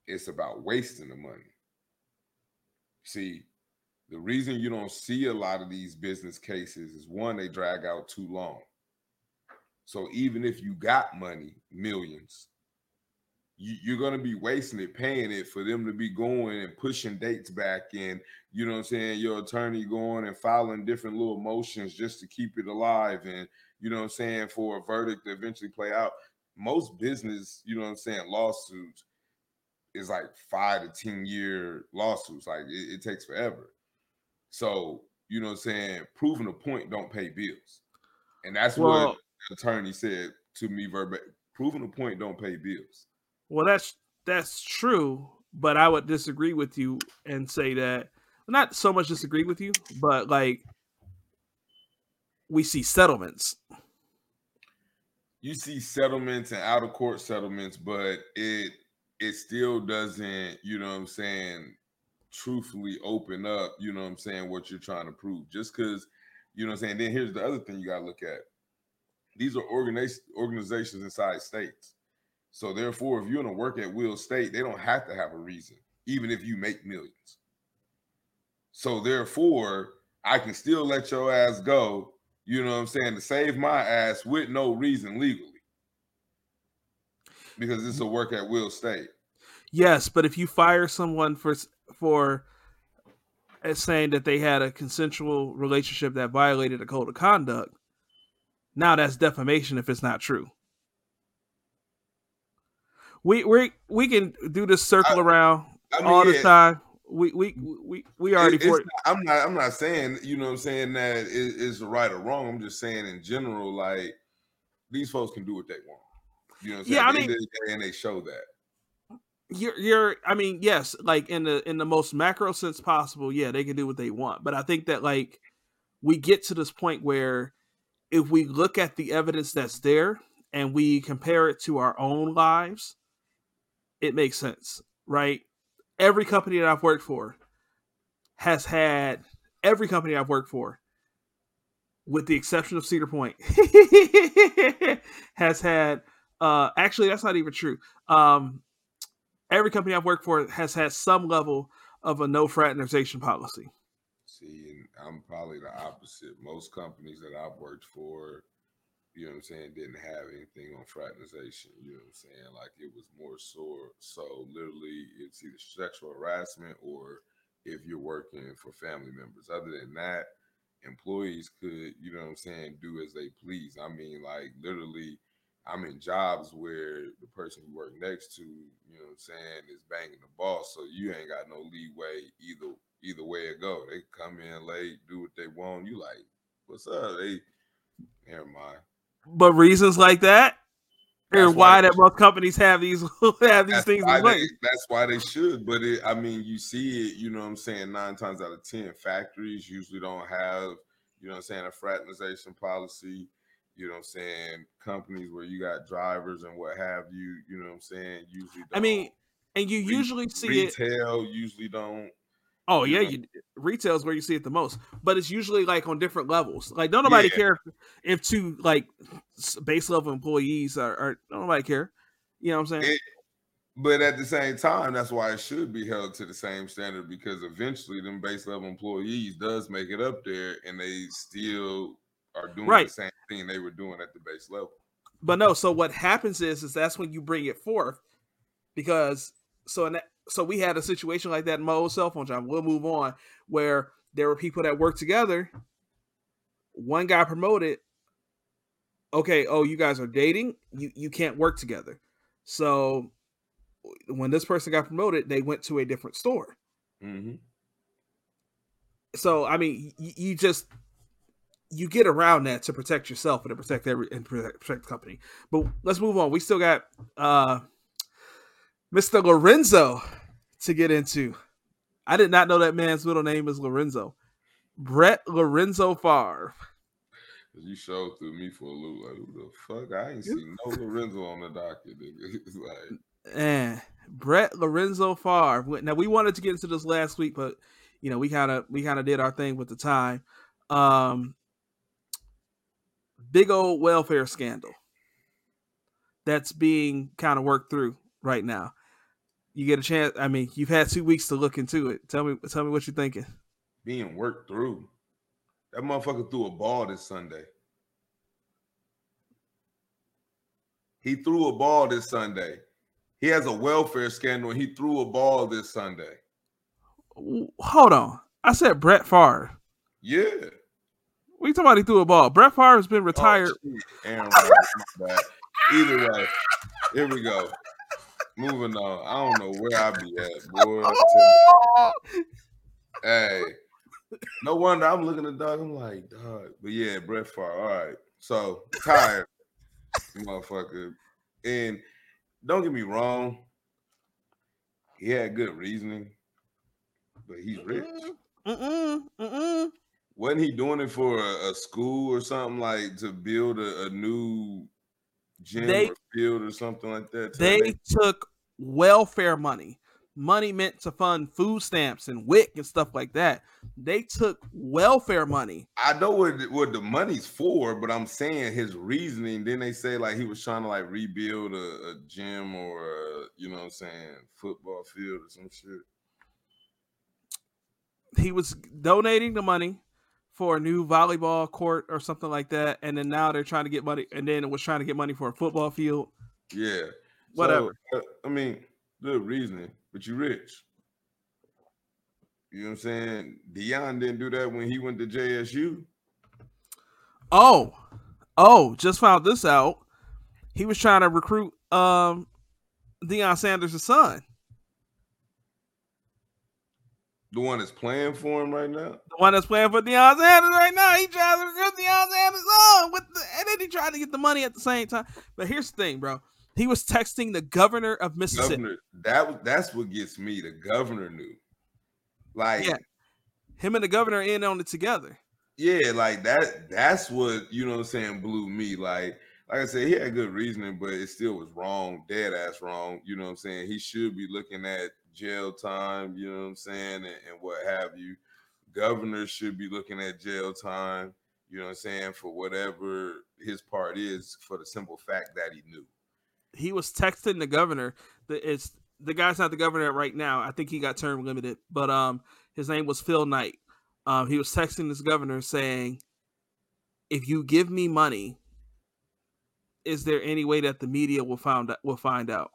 It's about wasting the money. See, the reason you don't see a lot of these business cases is one, they drag out too long. So even if you got money, millions, you, are going to be wasting it, paying it for them to be going and pushing dates back and you know what I'm saying, your attorney going and filing different little motions just to keep it alive and you know what I'm saying, for a verdict to eventually play out. Most business, you know what I'm saying, lawsuits is like five to 10 year lawsuits. Like it, it takes forever. So, you know what I'm saying, proving a point don't pay bills. And that's well, what the attorney said to me verbatim. Proving a point don't pay bills. Well, that's that's true, but I would disagree with you and say that not so much disagree with you, but like we see settlements. You see settlements and out of court settlements, but it it still doesn't, you know what I'm saying, truthfully open up, you know what I'm saying, what you're trying to prove. Just because, you know what I'm saying. Then here's the other thing you gotta look at. These are organizations inside states. So therefore, if you're in a work at will state, they don't have to have a reason, even if you make millions. So therefore, I can still let your ass go, you know what I'm saying, to save my ass with no reason legally. Because it's a work at will state. Yes, but if you fire someone for for uh, saying that they had a consensual relationship that violated a code of conduct, now that's defamation if it's not true we we we can do this circle I, around I mean, all the time. We we we we already. It, not, I'm not. I'm not saying you know. I'm saying that it is right or wrong. I'm just saying in general, like these folks can do what they want. You know. What I'm yeah, I mean, and they show that. You're, you're. I mean, yes, like in the in the most macro sense possible. Yeah, they can do what they want. But I think that like we get to this point where if we look at the evidence that's there and we compare it to our own lives it makes sense, right? Every company that I've worked for has had every company I've worked for, with the exception of Cedar Point, has had. Uh, actually, that's not even true. Um, every company I've worked for has had some level of a no fraternization policy. See, I'm probably the opposite. Most companies that I've worked for you know what I'm saying, didn't have anything on fraternization. You know what I'm saying? Like it was more so so literally it's either sexual harassment or if you're working for family members. Other than that, employees could, you know what I'm saying, do as they please. I mean, like literally I'm in jobs where the person you work next to, you know what I'm saying, is banging the boss. So you ain't got no leeway either either way it go. They come in late, do what they want. You like, what's up? They never mind. But reasons like that why, why that most companies have these have these things in place. They, that's why they should. But it, I mean, you see it. You know what I'm saying? Nine times out of ten, factories usually don't have. You know what I'm saying? A fraternization policy. You know what I'm saying? Companies where you got drivers and what have you. You know what I'm saying? Usually. I mean, and you usually see retail it. Retail usually don't. Oh yeah, you, retail is where you see it the most, but it's usually like on different levels. Like, don't nobody yeah. care if, two like base level employees are, are don't nobody care. You know what I'm saying? It, but at the same time, that's why it should be held to the same standard because eventually, them base level employees does make it up there, and they still are doing right. the same thing they were doing at the base level. But no, so what happens is, is that's when you bring it forth because so in that so we had a situation like that in my old cell phone job. We'll move on where there were people that worked together. One guy promoted. Okay, oh, you guys are dating. You you can't work together. So when this person got promoted, they went to a different store. Mm-hmm. so I mean, you, you just you get around that to protect yourself and to protect every and protect, protect the company. But let's move on. We still got uh Mr. Lorenzo to get into. I did not know that man's middle name is Lorenzo. Brett Lorenzo Favre. You showed through me for a loop. Like, who the fuck? I ain't seen no Lorenzo on the docket. Nigga. It's like, and Brett Lorenzo Favre. Now we wanted to get into this last week, but you know we kind of we kind of did our thing with the time. Um, big old welfare scandal that's being kind of worked through right now. You get a chance. I mean, you've had two weeks to look into it. Tell me, tell me what you're thinking. Being worked through. That motherfucker threw a ball this Sunday. He threw a ball this Sunday. He has a welfare scandal. he threw a ball this Sunday. Hold on. I said Brett Favre. Yeah. We talking about he threw a ball. Brett Favre has been oh, retired. Oh, Aaron Rodgers, Either way, here we go. Moving on. I don't know where I be at, boy. hey, no wonder I'm looking at dog. I'm like, dog. But yeah, Brett Favre. All right. So tired, motherfucker. And don't get me wrong, he had good reasoning, but he's rich. Mm-mm, mm-mm. Wasn't he doing it for a, a school or something like to build a, a new gym they, or field or something like that? They, they took welfare money money meant to fund food stamps and WIC and stuff like that. They took welfare money. I know what what the money's for, but I'm saying his reasoning. Then they say like he was trying to like rebuild a, a gym or a, you know what I'm saying football field or some shit. He was donating the money for a new volleyball court or something like that, and then now they're trying to get money, and then it was trying to get money for a football field. Yeah, whatever. So, uh, I mean, good reasoning but you rich. You know what I'm saying? Deion didn't do that when he went to JSU. Oh, oh, just found this out. He was trying to recruit um Deion Sanders' son. The one that's playing for him right now? The one that's playing for Deion Sanders right now. He trying to recruit Deion Sanders oh, on with the and then he tried to get the money at the same time. But here's the thing, bro. He was texting the governor of Mississippi. Governor, that that's what gets me. The governor knew. Like yeah. him and the governor in on it together. Yeah, like that that's what you know what I'm saying blew me. Like like I said, he had good reasoning, but it still was wrong, dead ass wrong. You know what I'm saying? He should be looking at jail time, you know what I'm saying, and, and what have you. Governors should be looking at jail time, you know what I'm saying, for whatever his part is, for the simple fact that he knew he was texting the governor. The it's the guy's not the governor right now. I think he got term limited, but um, his name was Phil Knight. Um, he was texting this governor saying, "If you give me money, is there any way that the media will find will find out?"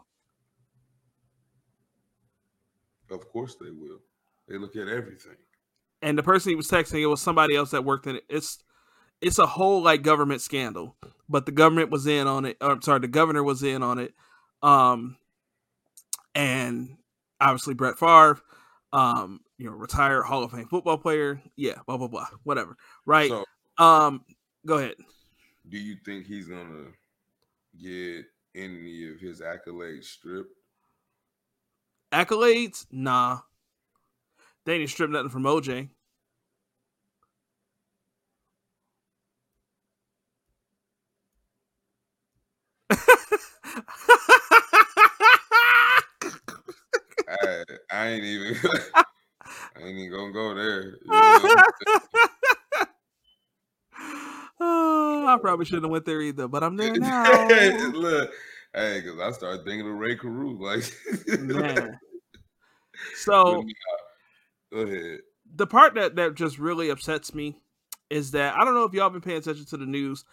Of course they will. They look at everything. And the person he was texting, it was somebody else that worked in it. It's it's a whole like government scandal. But the government was in on it or, i'm sorry the governor was in on it. Um and obviously brett Favre, um you know retired hall of fame football player. Yeah blah blah blah. Whatever. Right? So, um go ahead. Do you think he's gonna get any of his accolades stripped accolades nah they didn't strip nothing from oj I, I ain't even I ain't even gonna go there. You know oh, I probably shouldn't have went there either, but I'm there now. Look, hey, because I started thinking of Rae Carruth, like man. So go ahead. The part that that just really upsets me is that I don't know if y'all been paying attention to the news.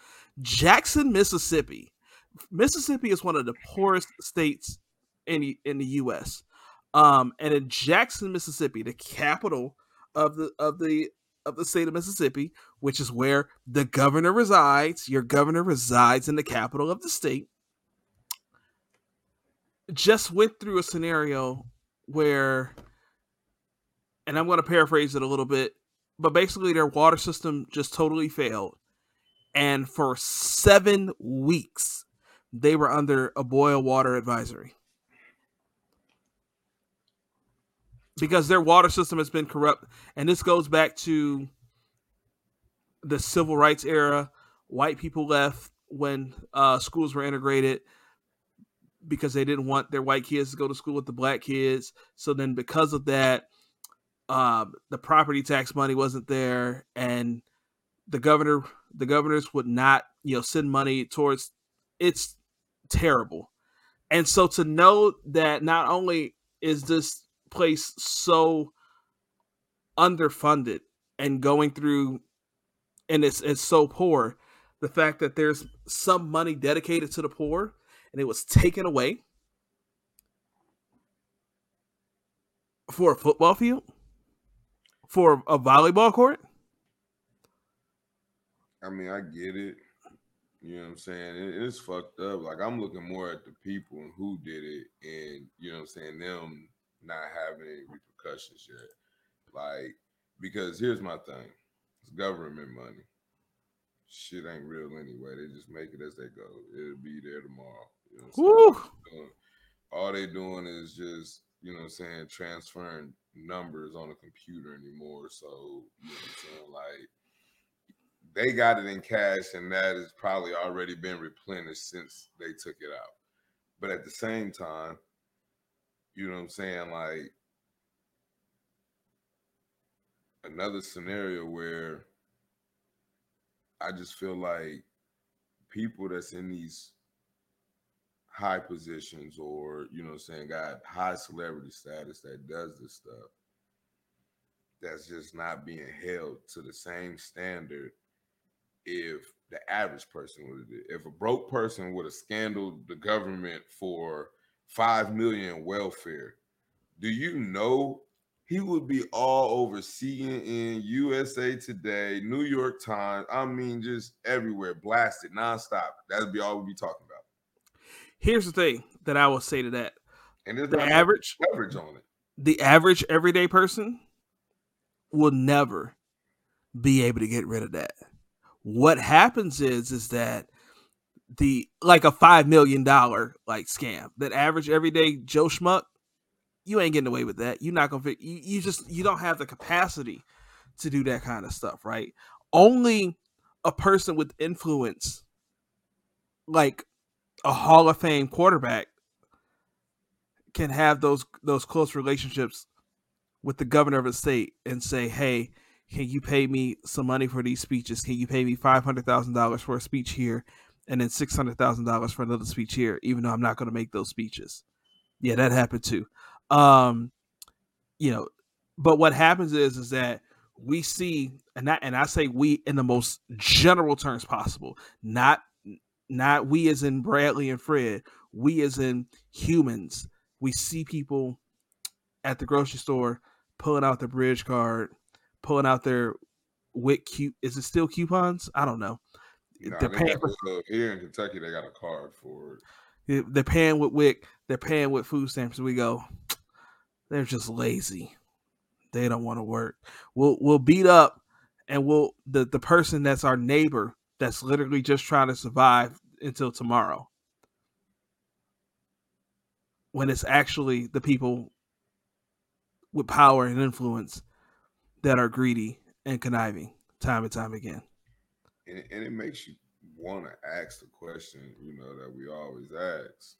Jackson, Mississippi. Mississippi is one of the poorest states in the, in the U.S. Um, and in Jackson, Mississippi, the capital of the of the of the state of Mississippi, which is where the governor resides, your governor resides in the capital of the state. Just went through a scenario where, and I'm going to paraphrase it a little bit. but basically their water system just totally failed. And for seven weeks, they were under a boil water advisory. Because their water system has been corrupt. And this goes back to the civil rights era. White people left when uh, schools were integrated because they didn't want their white kids to go to school with the black kids. So then, because of that, um, the property tax money wasn't there, and the governor, the governors would not, you know, send money towards. It's terrible, and so to know that not only is this place so underfunded and going through, and it's it's so poor, the fact that there's some money dedicated to the poor and it was taken away for a football field for a volleyball court? I mean, I get it. You know what I'm saying? It, it's fucked up. Like I'm looking more at the people and who did it, and you know what I'm saying, them not having any repercussions yet. Like, because here's my thing: it's government money. Shit ain't real anyway. They just make it as they go. It'll be there tomorrow. You know All they doing is just, you know what I'm saying, transferring numbers on a computer anymore. So, you know what I'm saying? Like, they got it in cash, and that has probably already been replenished since they took it out. But at the same time, you know what I'm saying? Like, another scenario where I just feel like people that's in these high positions or you know saying got high celebrity status that does this stuff that's just not being held to the same standard if the average person would if a broke person would have scandaled the government for five million welfare do you know he would be all over CNN, USA Today, New York Times. I mean, just everywhere, blasted nonstop. That'd be all we'd be talking. Here's the thing that I will say to that. And there's the average coverage on it. The average everyday person will never be able to get rid of that. What happens is is that the like a five million dollar like scam that average everyday Joe Schmuck, you ain't getting away with that. You're not gonna you, you just you don't have the capacity to do that kind of stuff, right? Only a person with influence like a Hall of Fame quarterback can have those those close relationships with the governor of a state and say, "Hey, can you pay me some money for these speeches? Can you pay me five hundred thousand dollars for a speech here, and then six hundred thousand dollars for another speech here, even though I'm not going to make those speeches." Yeah, that happened too. Um, you know, but what happens is is that we see, and I and I say we in the most general terms possible, not not we as in Bradley and Fred, we as in humans. We see people at the grocery store pulling out their bridge card, pulling out their WIC cu- is it still coupons? I don't know. Nah, they're paying for, here in Kentucky, they got a card for it. They're paying with WIC, they're paying with food stamps. We go, they're just lazy. They don't want to work. We'll we'll beat up and we'll the, the person that's our neighbor that's literally just trying to survive until tomorrow. When it's actually the people with power and influence that are greedy and conniving time and time again. And, and it makes you want to ask the question, you know, that we always ask.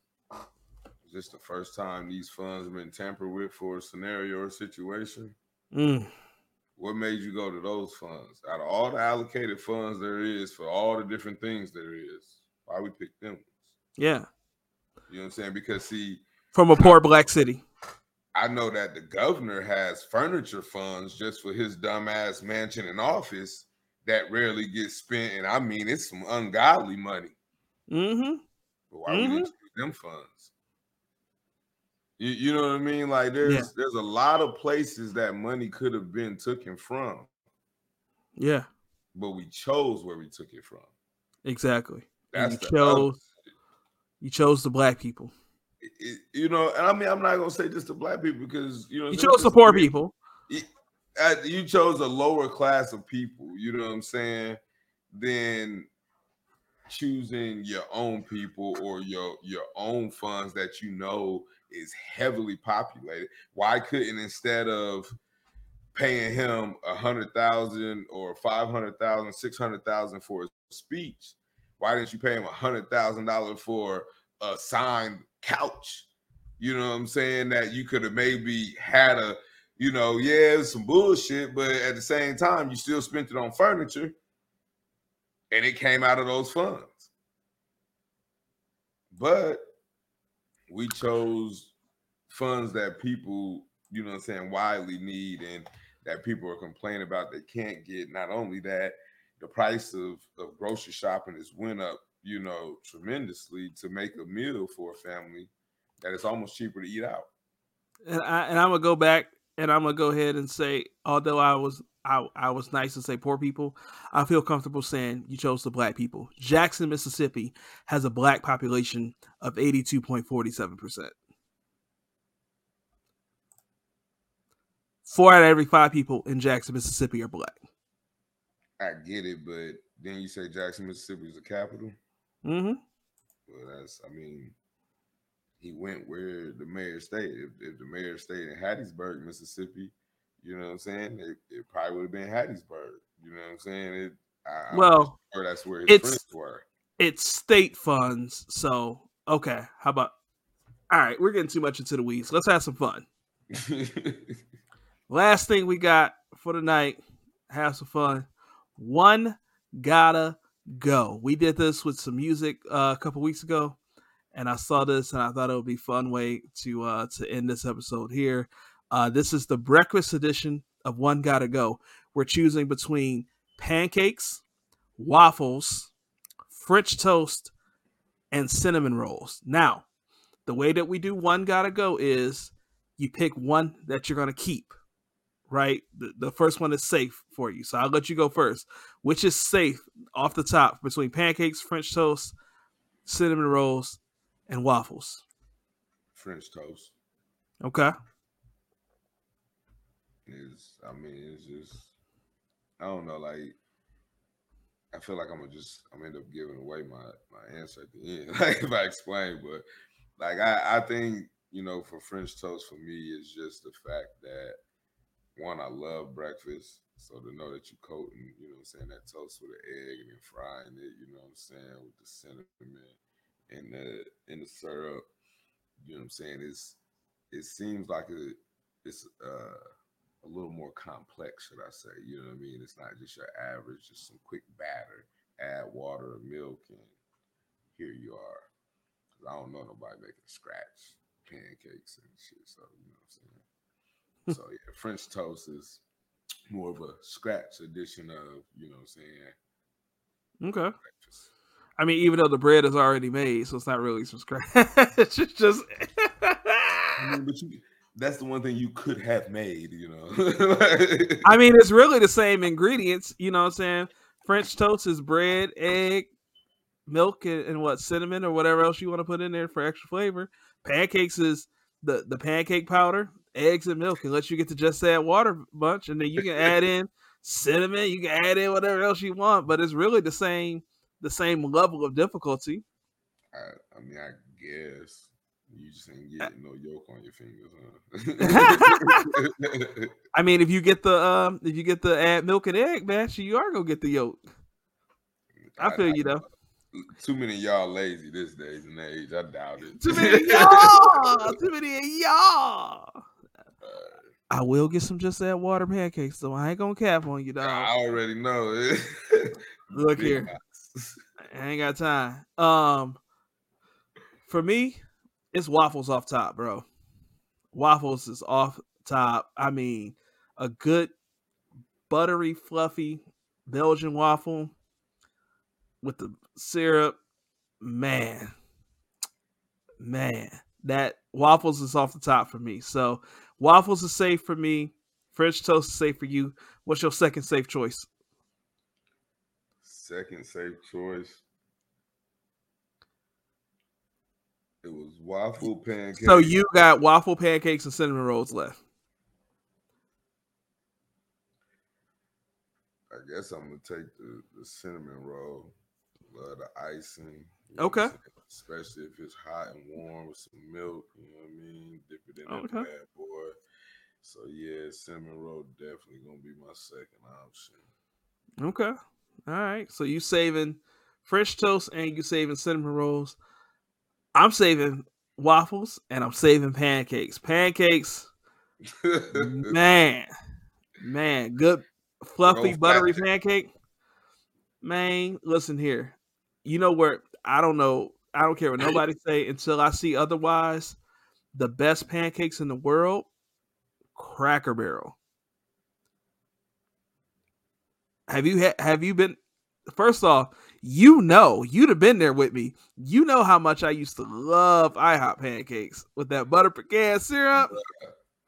Is this the first time these funds have been tampered with for a scenario or situation? Mm. What made you go to those funds? Out of all the allocated funds there is for all the different things there is, why we pick them? ones? Yeah. You know what I'm saying? Because see, from a poor black city. I know that the governor has furniture funds just for his dumbass mansion and office that rarely gets spent, and I mean it's some ungodly money. Mm-hmm. But why mm-hmm. we use them funds? You, you know what I mean? Like there's yeah. there's a lot of places that money could have been taken from. Yeah. But we chose where we took it from. Exactly. That's you chose you chose the black people. It, you know, and I mean I'm not gonna say just the black people because you know you chose the poor people. It, uh, you chose a lower class of people. You know what I'm saying? Than choosing your own people or your your own funds that you know is heavily populated. Why couldn't instead of paying him a hundred thousand or five hundred thousand, six hundred thousand for a speech, why didn't you pay him a hundred thousand dollars for a signed couch? You know what I'm saying? That you could have maybe had a, you know, yeah, some bullshit, but at the same time, you still spent it on furniture and it came out of those funds. But we chose funds that people, you know what I'm saying, widely need and that people are complaining about they can't get. Not only that, the price of, of grocery shopping has went up, you know, tremendously to make a meal for a family that it's almost cheaper to eat out. And I and I'm gonna go back and I'm gonna go ahead and say, although I was I, I was nice to say poor people, I feel comfortable saying you chose the black people. Jackson, Mississippi has a black population of 82.47%. Four out of every five people in Jackson, Mississippi are black. I get it, but then you say Jackson, Mississippi is the capital. Mm-hmm. Well, that's I mean, he went where the mayor stayed. If, if the mayor stayed in Hattiesburg, Mississippi, you know what I'm saying? It, it probably would have been Hattiesburg. You know what I'm saying? It, I, well, sure that's where his it's, friends were. It's state funds, so okay. How about? All right, we're getting too much into the weeds. Let's have some fun. Last thing we got for the night. Have some fun. One gotta go. We did this with some music uh, a couple weeks ago, and I saw this and I thought it would be fun way to uh, to end this episode here. Uh, this is the breakfast edition of One Gotta Go. We're choosing between pancakes, waffles, French toast, and cinnamon rolls. Now, the way that we do One Gotta Go is you pick one that you're gonna keep right? The, the first one is safe for you. So I'll let you go first. Which is safe off the top between pancakes, French toast, cinnamon rolls, and waffles? French toast. Okay. Is I mean, it's just I don't know, like I feel like I'm gonna just I'm gonna end up giving away my my answer at the end, like if I explain, but like I I think you know for French toast for me is just the fact that one, I love breakfast. So to know that you coating, you know what I'm saying, that toast with an egg and then frying it, you know what I'm saying, with the cinnamon and the and the syrup, you know what I'm saying, it's it seems like a, it's uh, a little more complex, should I say. You know what I mean? It's not just your average, just some quick batter, add water or milk, and here you are. Cause I don't know nobody making scratch pancakes and shit. So you know what I'm saying so yeah, French toast is more of a scratch edition of, you know what I'm saying? Okay. Breakfast. I mean, even though the bread is already made, so it's not really from scratch. it's just I mean, but you, that's the one thing you could have made, you know. I mean, it's really the same ingredients, you know what I'm saying? French toast is bread, egg, milk, and, and what cinnamon or whatever else you want to put in there for extra flavor. Pancakes is the the pancake powder, eggs and milk, and let you get to just add water bunch, and then you can add in cinnamon. You can add in whatever else you want, but it's really the same the same level of difficulty. I, I mean, I guess you just ain't getting no yolk on your fingers, huh? I mean, if you get the um, if you get the add milk and egg match, you are gonna get the yolk. I feel I, you though too many y'all lazy this days and age. I doubt it. Too many y'all. too many y'all. I will get some just that water pancakes, so I ain't gonna cap on you, dog. I already know. Look here, I ain't got time. Um, for me, it's waffles off top, bro. Waffles is off top. I mean, a good buttery, fluffy Belgian waffle with the syrup, man, man, that waffles is off the top for me. So waffles is safe for me. French toast is safe for you. What's your second safe choice? Second safe choice. It was waffle pancakes. So you got waffle pancakes and cinnamon rolls left. I guess I'm gonna take the, the cinnamon roll. Love the icing. Okay. Especially if it's hot and warm with some milk. You know what I mean? Dip it in Okay. that bad boy. So yeah, cinnamon roll definitely gonna be my second option. Okay. All right. So you saving French toast and you saving cinnamon rolls. I'm saving waffles and I'm saving pancakes. Pancakes, man, man, good fluffy Roll buttery fat. pancake. Man, listen here. You know where I don't know. I don't care what nobody say until I see otherwise. The best pancakes in the world, Cracker Barrel. Have you ha- have you been? First off, you know you'd have been there with me. You know how much I used to love IHOP pancakes with that butter pecan syrup.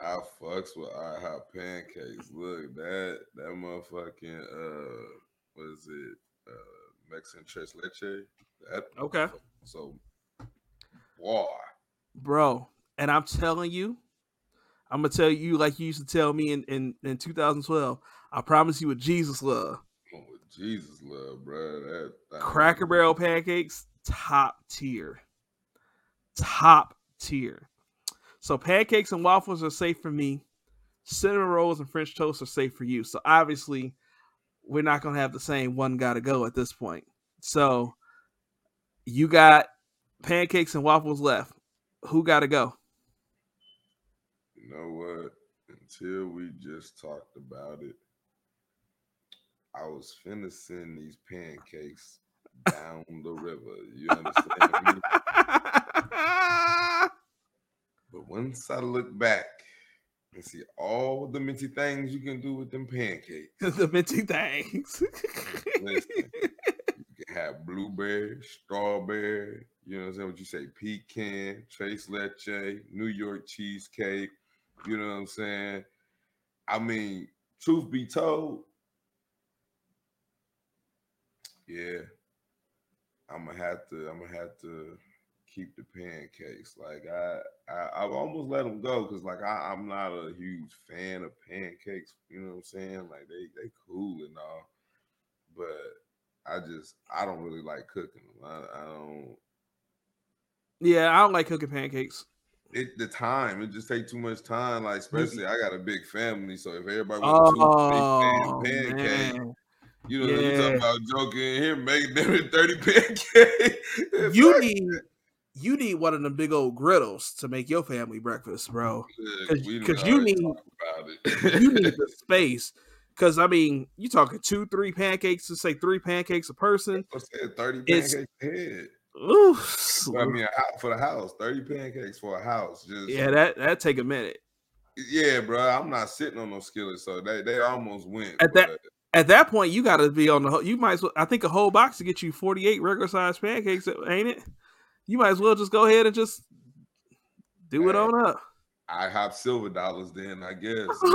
I fucks with IHOP pancakes. Look, that that motherfucking uh what is it? Uh Mexican tres leche. That Okay. so why, bro. And I'm telling you, I'm gonna tell you like you used to tell me in in, in 2012. I promise you with Jesus love. Jesus love, bro. That, that Cracker Barrel pancakes, top tier, top tier. So pancakes and waffles are safe for me. Cinnamon rolls and French toast are safe for you. So obviously, we're not gonna have the same one gotta go at this point. So you got pancakes and waffles left. Who gotta go? You know what? Until we just talked about it, I was finna send these pancakes down the river. You understand me? But once I look back and see all the minty things you can do with them pancakes, the minty things. listen, you can have blueberry, strawberry, you know what I'm saying? What you say, pecan, tres leche, New York cheesecake, you know what I'm saying? I mean, truth be told, yeah, I'm gonna have to, I'm gonna have to keep the pancakes. Like I, I I've almost let them go because like I, I'm not a huge fan of pancakes. You know what I'm saying? Like they they cool and all, but I just I don't really like cooking them. I, I don't. yeah, I don't like cooking pancakes. It the time it just take too much time. Like mm. especially I got a big family, so if everybody wants Oh big fan pancakes, man, you know you Yeah. talking about joking in here, making them thirty pancakes. You like, need you need one of them big old griddles to make your family breakfast, bro. look, 'cause- we done 'cause you need- talked about it. You need the space. Cause I mean, you talking two, three pancakes to say three pancakes a person. I said thirty It's- pancakes a head. Ooh, I mean, for the house, thirty pancakes for a house. Just yeah, that that take a minute. yeah, bro. I'm not sitting on no skillet, so they they almost went. At that- At that point, you got to be on the. whole- You might as well. I think a whole box to get you forty eight regular sized pancakes, uh, ain't it? You might as well just go ahead and just do it on up. I have silver dollars then, I guess.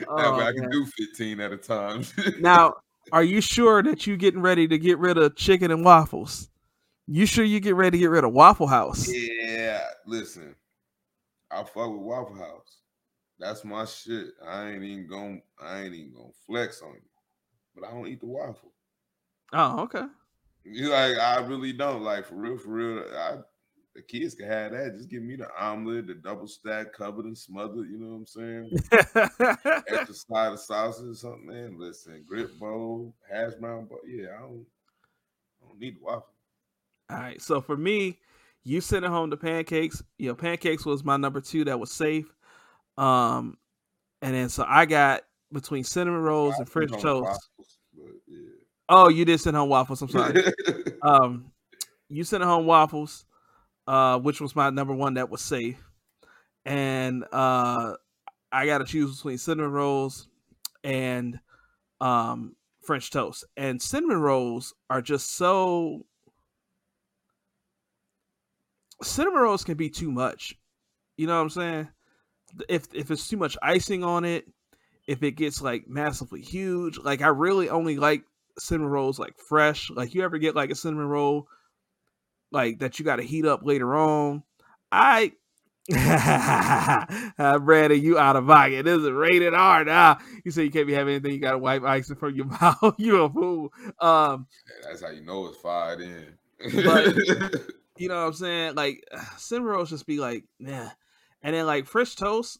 That way Oh, I can man. do 15 at a time. Now, are you sure that you getting ready to get rid of chicken and waffles? You sure you get ready to get rid of Waffle House? yeah, listen, I fuck with Waffle House. That's my shit. I ain't even gonna, I ain't even gonna flex on you, but I don't eat the waffle. Oh, okay. You like, I really don't like for real, for real. I, the kids can have that. Just give me the omelet, the double stack, covered and smothered. You know what I'm saying? Extra side of sausage or something, man. Listen, grit bowl, hash brown bowl. Yeah, I don't, I don't need the waffle. All right. So for me, you sent it home the pancakes. You know, pancakes was my number two that was safe. Um, and then so I got between cinnamon rolls and French toast. waffles, yeah. Oh, you did send home waffles. I'm sorry. um, you sent home waffles, uh, which was my number one that was safe, and uh, I got to choose between cinnamon rolls and um French toast. And cinnamon rolls are just so. Cinnamon rolls can be too much. You know what I'm saying? If if it's too much icing on it, if it gets like massively huge, like I really only like cinnamon rolls like fresh. Like you ever get like a cinnamon roll like that you got to heat up later on. I uh, Brandon, you out of pocket. This is rated R now. You say you can't be having anything. You got to wipe ice from your mouth. you a fool. Um, yeah, that's how you know it's fired in. but you know what I'm saying? Like cinnamon rolls just be like, yeah. And then like French toast,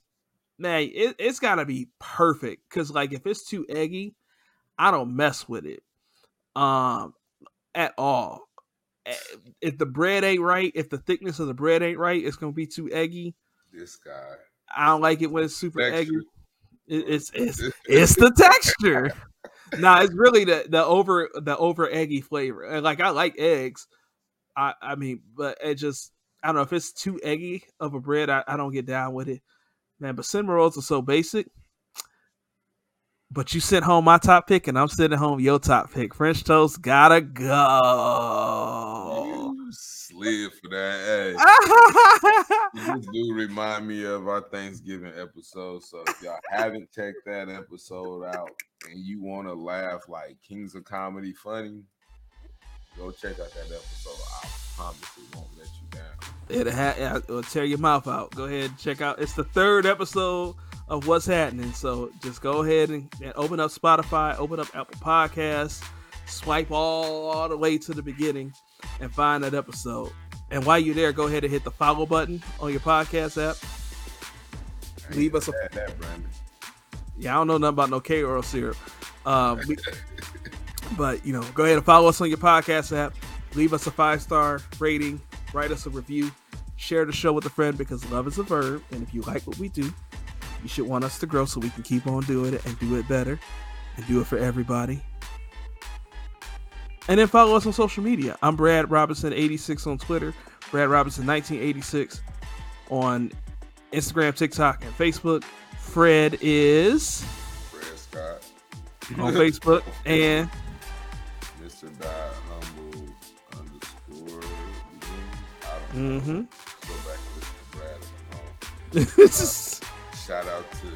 man, it, it's gotta be perfect. Cause like if it's too eggy, I don't mess with it. Um at all. If the bread ain't right, if the thickness of the bread ain't right, it's gonna be too eggy. This guy. I don't like it when it's super texture. eggy. It, it's it's it's the texture. nah, it's really the the over the over eggy flavor. And like I like eggs. I I mean, but it just I don't know if it's too eggy of a bread, I, I don't get down with it. Man, but cinnamon rolls are so basic. But you sent home my top pick, and I'm sending home your top pick. French toast gotta go. You slid for that. Hey, this do remind me of our Thanksgiving episode. So if y'all haven't checked that episode out and you want to laugh like Kings of Comedy funny, go check out that episode. I promise it won't let you down. It'll, ha- it'll tear your mouth out. Go ahead and check out. It's the third episode of what's happening. So just go ahead and, and open up Spotify, open up Apple Podcasts, swipe all, all the way to the beginning, and find that episode. And while you're there, go ahead and hit the follow button on your podcast app. Leave us a. That, yeah, I don't know nothing about no K oil syrup. Um, we, but you know, go ahead and follow us on your podcast app. Leave us a five star rating. Write us a review. Share the show with a friend because love is a verb. And if you like what we do, you should want us to grow so we can keep on doing it and do it better and do it for everybody. And then follow us on social media. I'm Brad Robinson86 on Twitter, Brad Robinson1986 on Instagram, TikTok, and Facebook. Fred is Fred Scott on Facebook and Mr. Die Mm-hmm. Go back and listen to Brad shout out to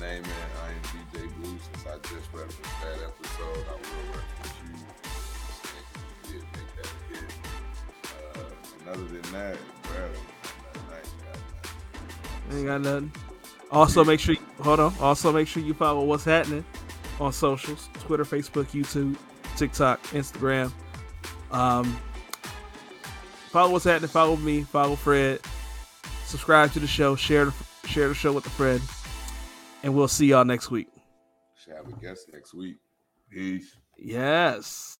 Name and I am DJ Blue since I just referenced that episode. I will reference you. You did make that hit. Uh, and other than that, Brad, ain't got nothing. Also, make sure you, hold on. Also, make sure you follow what's happening on socials: Twitter, Facebook, YouTube, TikTok, Instagram. Um, follow what's happening. Follow me. Follow Fred. Subscribe to the show. Share the share the show with a friend, and we'll see y'all next week. Should have a guest next week. Peace. Yes.